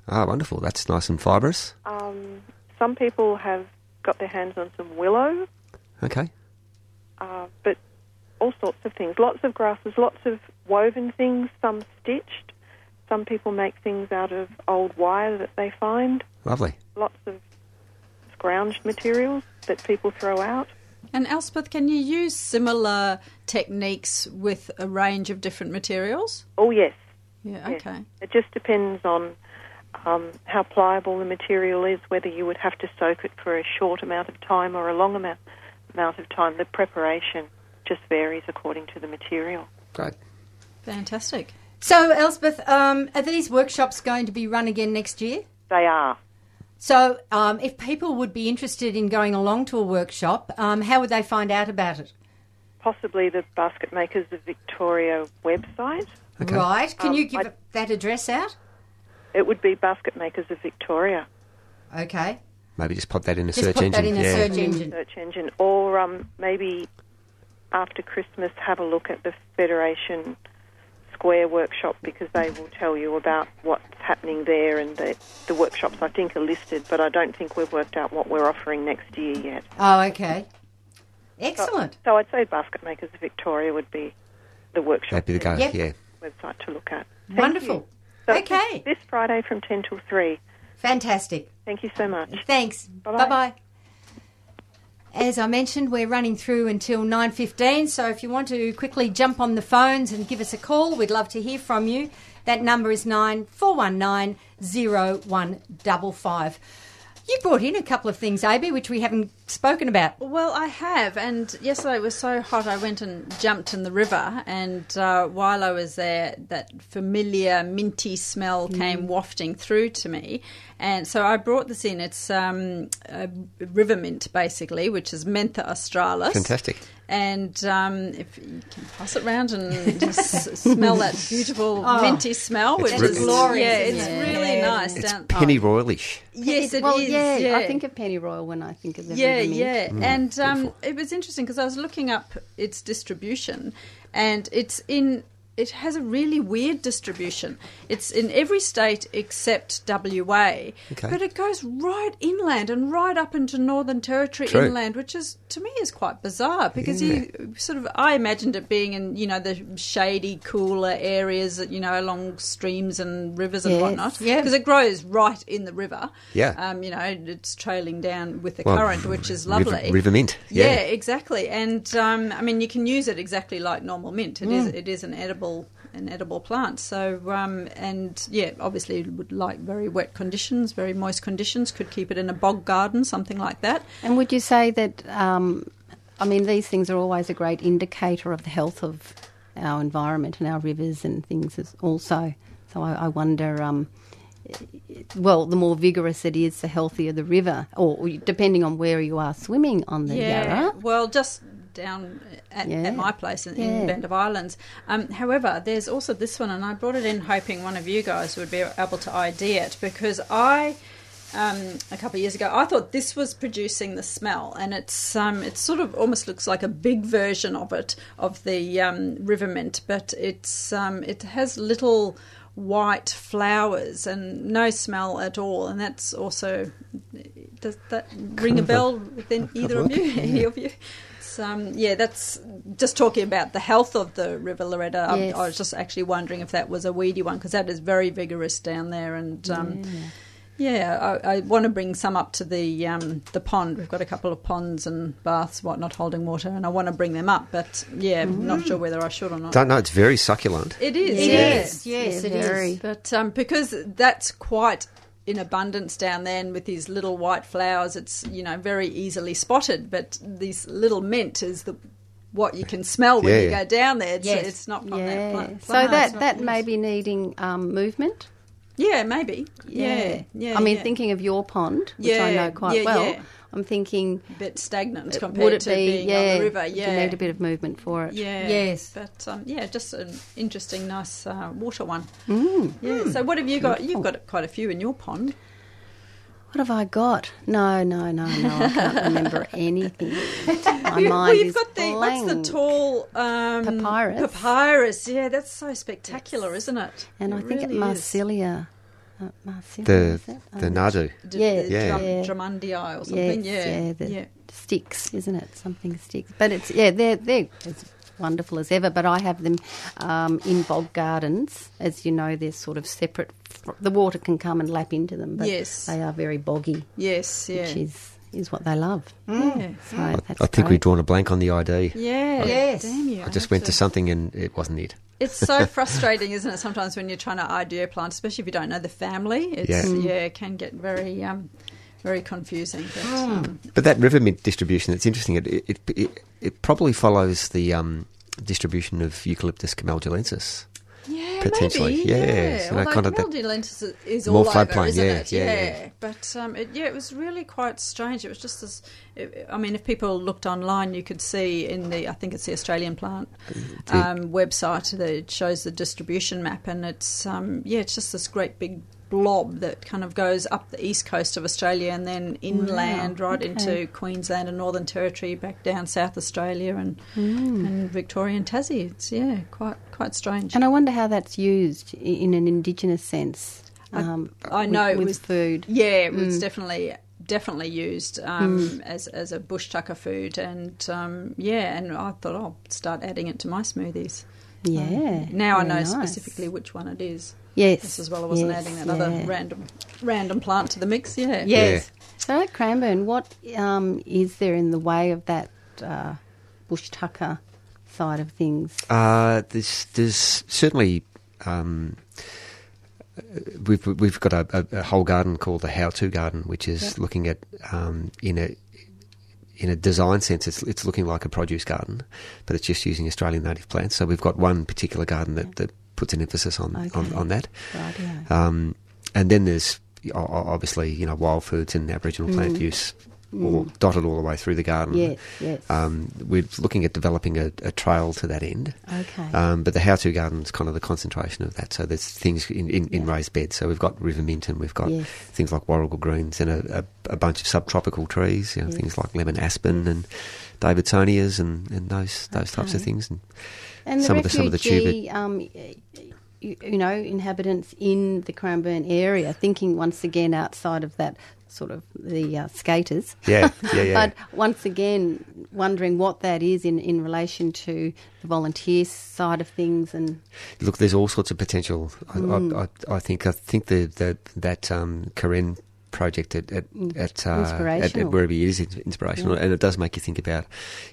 Ah, wonderful. That's nice and fibrous. Um, some people have got their hands on some willow, Okay. uh, but all sorts of things. Lots of grasses, lots of woven things, some stitched. Some people make things out of old wire that they find. Lovely. Lots of scrounged materials that people throw out. And Elspeth, can you use similar techniques with a range of different materials? Oh, yes. Yeah, Yes. okay. It just depends on um, how pliable the material is, whether you would have to soak it for a short amount of time or a long amount, amount of time. The preparation just varies according to the material. Great. Fantastic. So, Elspeth, um, are these workshops going to be run again next year? They are. So, um, if people would be interested in going along to a workshop, um, how would they find out about it? Possibly the Basket Makers of Victoria website. Okay. Right. Can Um, you give I- that address out? It would be Basket Makers of Victoria Okay. Maybe just pop that in a Just search put engine. that in a yeah. search engine. search engine, or um, maybe after Christmas have a look at the Federation Square workshop because they will tell you about what's happening there and the, the workshops I think are listed, but I don't think we've worked out what we're offering next year yet. Oh, okay. Excellent. So I'd say Basket Makers of Victoria would be the workshop That'd be the go. Yep. Yeah. website to look at. Thank Wonderful. you. So Okay. This Friday from 10 till 3. Fantastic. Thank you so much. Thanks. Bye-bye. Bye bye. As I mentioned, we're running through until 9.15, so if you want to quickly jump on the phones and give us a call, we'd love to hear from you. That number is 9419 0155. You brought in a couple of things, AB, which we haven't spoken about. Well, I have, and yesterday it was so hot I went and jumped in the river, and uh, while I was there, that familiar minty smell came wafting through to me, and so I brought this in. It's um, a river mint, basically, which is Mentha australis. Fantastic. And um, if you can pass it round and just *laughs* smell that beautiful Oh, minty smell, which re- is glorious, Yeah, it's it? really Yeah. nice. It's down- penny oh. royalish. Yes, it is. well, yeah, yeah, I think of pennyroyal when I think of the yeah, river mint. yeah, Mm, and um, it was interesting because I was looking up its distribution, and it's in. It has a really weird distribution. It's in every state except WA, Okay. but it goes right inland and right up into Northern Territory True. inland, which is to me is quite bizarre because you sort of I imagined it being in you know the shady, cooler areas, you know, along streams and rivers and Yes. whatnot, Yeah. because it grows right in the river. Yeah. um, you know, it's trailing down with the Well, current, which is lovely. river mint, yeah. exactly. And um, I mean, you can use it exactly like normal mint. It is. It is an edible an edible plant. So, um, and yeah, obviously would like very wet conditions, very moist conditions. Could keep it in a bog garden, something like that. And would you say that? Um, I mean, these things are always a great indicator of the health of our environment and our rivers and things as also. So I, I wonder. Um, well, the more vigorous it is, the healthier the river, or depending on where you are swimming on the yeah, Yarra. Well, just down at, Yeah. at my place in, Yeah. in Bend of Islands. Um, however, there's also this one, and I brought it in hoping one of you guys would be able to ID it because I. Um, a couple of years ago, I thought this was producing the smell, and it's um, it sort of almost looks like a big version of it of the um, river mint, but it's um, it has little white flowers and no smell at all, and that's also does that ring a bell within *laughs* either of you? *laughs* Any of you? So, um, yeah, that's just talking about the health of the River Loretta. I- Yes. I was just actually wondering if that was a weedy one because that is very vigorous down there, and um, yeah, I, I want to bring some up to the um, the pond. We've got a couple of ponds and baths, whatnot, holding water, and I want to bring them up. But yeah, not sure whether I should or not. Don't know. It's very succulent. It is. It yes. is, yes, it is. But um, because that's quite in abundance down there, and with these little white flowers, it's you know very easily spotted. But this little mint is the what you can smell when Yeah, you yeah. go down there. It's, Yes. it's not from that Yeah. plant. So that that may be needing um, movement. yeah, maybe yeah, yeah. I mean, yeah. thinking of your pond, which I know quite yeah, well. Yeah. I'm thinking, a bit stagnant compared would it to be being yeah? on the river. do you need a bit of movement for it. Yeah. Yes. But um, yeah, just an interesting, nice uh, water one. Mm. Yeah. So what have you got? You've got quite a few in your pond. What have I got? No, no, no, no. I can't remember *laughs* anything. *laughs* My You- mind well, you've is got the what's the tall um, Papyrus. Papyrus. Yeah, that's so spectacular, isn't it? and I think really it is. Marsilea. Uh, Marsilea The is the Um, nardoo. D- Yeah, the yeah. Drum, Yeah. Or something. Yes, yeah, yeah, the yeah. sticks, isn't it? Something sticks. But it's yeah, they're they're as wonderful as ever. But I have them um, in bog gardens, as you know. They're sort of separate. The water can come and lap into them, but Yes. they are very boggy, Yes, yeah. which is is what they love. yeah. So I, that's I think great. we've drawn a blank on the ID. Yeah. Yes. Damn you. I just went to something and it wasn't it. It's so *laughs* frustrating, isn't it? Sometimes when you're trying to ID a plant, especially if you don't know the family, it's Yeah. yeah, Mm. it can get very um, very confusing. But, Hmm. um, But that river mint distribution, it's interesting. It it, it, it probably follows the um, distribution of Eucalyptus camaldulensis. Yeah, Potentially, maybe, yeah, yeah. so kind of is, all over, floodplain, isn't yeah, it? yeah, yeah. But um, it, yeah, it was really quite strange. It was just this. It, I mean, if people looked online, you could see in the I think it's the Australian plant um, website that shows the distribution map, and it's um, yeah, it's just this great big blob that kind of goes up the east coast of Australia and then inland right okay. into Queensland and Northern Territory, back down South Australia and Mm. and Victoria and Tassie. It's yeah, quite quite strange. And I wonder how that's used in an indigenous sense. I- Um, I with- know it with was- food. Yeah, it was Mm. definitely definitely used um, as as a bush tucker food, and um, yeah, and I thought I'll start adding it to my smoothies. Yeah. Now I know nice. specifically which one it is. Yes. As well I wasn't yes, adding that other yeah. random random plant to the mix. Yeah. Yes. So at Cranbourne, what um, is there in the way of that uh, bush tucker side of things? Uh, there's, there's certainly um, uh, we've we've got a, a, a whole garden called the How To Garden, which is Yep. looking at um, in a in a design sense, it's it's looking like a produce garden, but it's just using Australian native plants. So we've got one particular garden that, that puts an emphasis on on, Okay. on that. Rightio. Um, and then there's obviously you know wild foods and Aboriginal plant Mm. use all dotted all the way through the garden. Yes, yes. Um, we're looking at developing a, a trail to that end. Okay. Um, but the how-to garden is kind of the concentration of that. So there's things in, in, in raised beds. So we've got river mint and we've got Yes. things like warrigal greens and a, a, a bunch of subtropical trees. You know, Yes. things like lemon aspen and Davidsonias and, and those those types of things. And, And the some of the some of the refugee, um, you, you know, inhabitants in the Cranbourne area, thinking once again outside of that sort of the uh, skaters. Yeah, yeah, *laughs* yeah. but once again, wondering what that is in, in relation to the volunteer side of things and Look, there's all sorts of potential. I, Mm. I, I, I think I think the, the that um, Karen project at at, Mm. at, uh, at, at wherever it is inspirational, Yeah. and it does make you think about,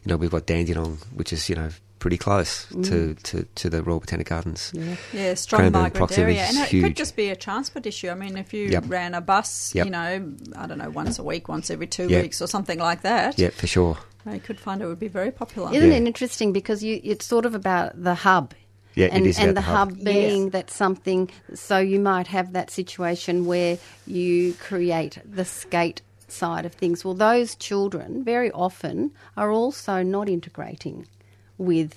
you know, we've got Dandenong, which is you know pretty close to, Mm. to, to the Royal Botanic Gardens. Yeah, Yeah, strong Cranbourne migrant proximity area. And it huge. could just be a transport issue. I mean, if you Yep. ran a bus, Yep. you know, I don't know, once a week, once every two Yep. weeks or something like that, Yeah, for sure. they could find it would be very popular. Isn't Yeah. it interesting because you, it's sort of about the hub. Yeah, and, is and the the hub. hub being that something, so you might have that situation where you create the skate side of things. Well, those children very often are also not integrating with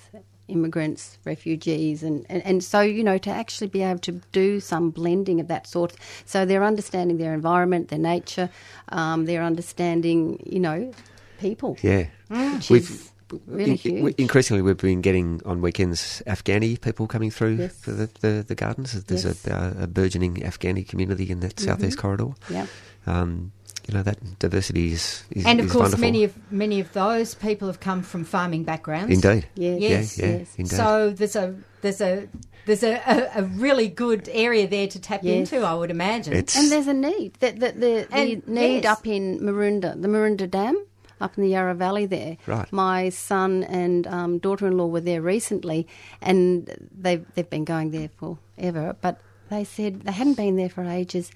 immigrants, refugees, and, and, and so, you know, to actually be able to do some blending of that sort. So they're understanding their environment, their nature, um, they're understanding, you know, people. Yeah, Which we've is really in- huge. increasingly we've been getting on weekends Afghani people coming through Yes. for the, the, the gardens. There's Yes. a, a burgeoning Afghani community in that southeast Mhm. corridor. Yeah. Um, you know that diversity is, is and of is course, wonderful. many of many of those people have come from farming backgrounds. Indeed. Yes. Yes. Yeah, yeah, yes. indeed. So there's a there's a there's a, a, a really good area there to tap Yes. into, I would imagine. It's- And there's a need. The, the, the, the need yes. up in Maroondah, the Maroondah Dam, up in the Yarra Valley there. Right. My son and um, daughter-in-law were there recently, and they've, they've been going there forever, but they said they hadn't been there for ages.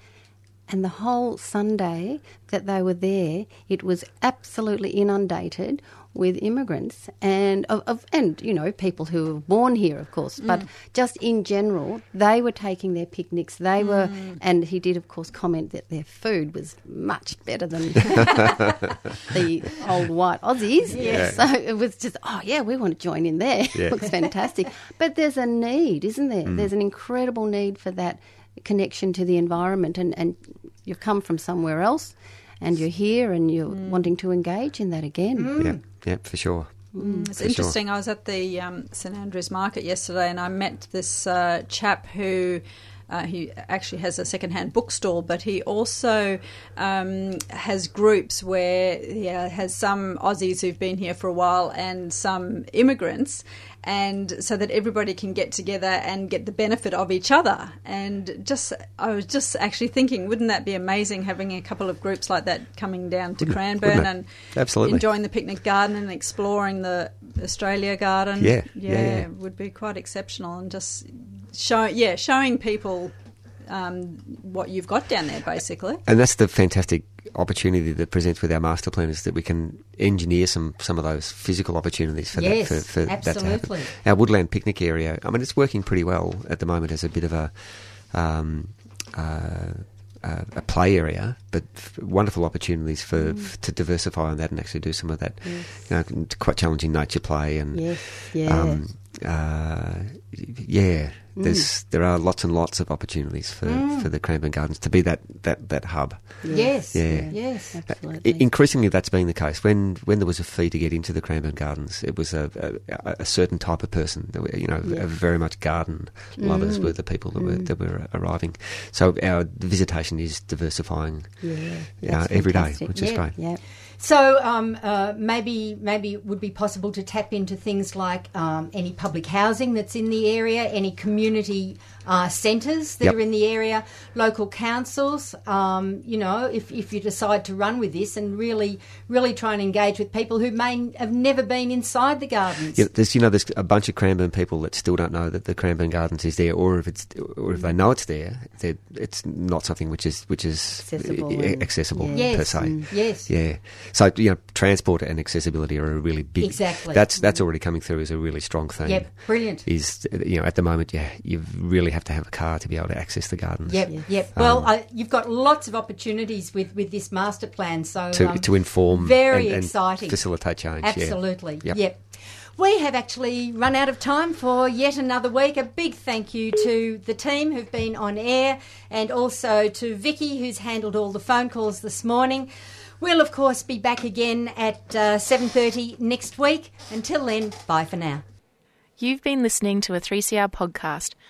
And the whole Sunday that they were there, it was absolutely inundated with immigrants and of, of and you know people who were born here, of course, but just in general, they were taking their picnics. They were, and he did, of course, comment that their food was much better than *laughs* *laughs* the old white Aussies. Yeah. So it was just, oh yeah, we want to join in there. Yeah. *laughs* Looks fantastic. But there's a need, isn't there? Mm. There's an incredible need for that connection to the environment, and and you've come from somewhere else, and you're here, and you're wanting to engage in that again. yeah, yeah, for sure. Mm, It's For sure. interesting. I was at the um, St Andrews Market yesterday, and I met this uh, chap who. Uh, he actually has a second-hand bookstore, but he also um, has groups where he has some Aussies who've been here for a while and some immigrants, and so that everybody can get together and get the benefit of each other. And just, I was just actually thinking, wouldn't that be amazing having a couple of groups like that coming down to Wouldn't? Cranbourne Wouldn't and Absolutely. enjoying the picnic garden and exploring the Australia garden. Yeah, yeah, yeah. would be quite exceptional and just show, yeah, showing people um, what you've got down there, basically. And that's the fantastic opportunity that presents with our master plan is that we can engineer some, some of those physical opportunities for Yes, that for, for that to happen. Our woodland picnic area, I mean, it's working pretty well at the moment as a bit of a um, uh, uh, a play area, but f- wonderful opportunities for Mm. f- to diversify on that and actually do some of that, you know, quite challenging nature play and Yes, yeah. um, uh, yeah, Mm. there are lots and lots of opportunities for, for the Cranbourne Gardens to be that, that, that hub. yes, Yeah. yes. Absolutely. I- increasingly, that's been the case. When when there was a fee to get into the Cranbourne Gardens, it was a, a, a certain type of person. There were, you know, Yeah. a very much garden lovers Mm. were the people that were Mm. that were arriving. So our visitation is diversifying yeah, uh, every day, fantastic. which is Yeah. great. Yeah. So um, uh, maybe maybe it would be possible to tap into things like um, any public housing that's in the area, any community uh, centres that Yep. are in the area, local councils. Um, you know, if, if you decide to run with this and really really try and engage with people who may have never been inside the gardens. Yeah, there's you know there's a bunch of Cranbourne people that still don't know that the Cranbourne Gardens is there, or if it's or if they know it's there, it's not something which is which is Accessible i- i- and- accessible yeah. per Yes, se. mm, yes. Yeah. So you know, transport and accessibility are a really big. Exactly. That's that's already coming through as a really strong thing. Yep, brilliant. Is you know at the moment, yeah, you've really have to have a car to be able to access the gardens. Yep, Yes. yep. Well, Um, I, you've got lots of opportunities with, with this master plan. So To um, to inform very and, and exciting. facilitate change. yeah. Absolutely. Yep. Yep. We have actually run out of time for yet another week. A big thank you to the team who've been on air and also to Vicky who's handled all the phone calls this morning. We'll of course be back again at uh, 7:30 next week. Until then, bye for now. You've been listening to a 3CR podcast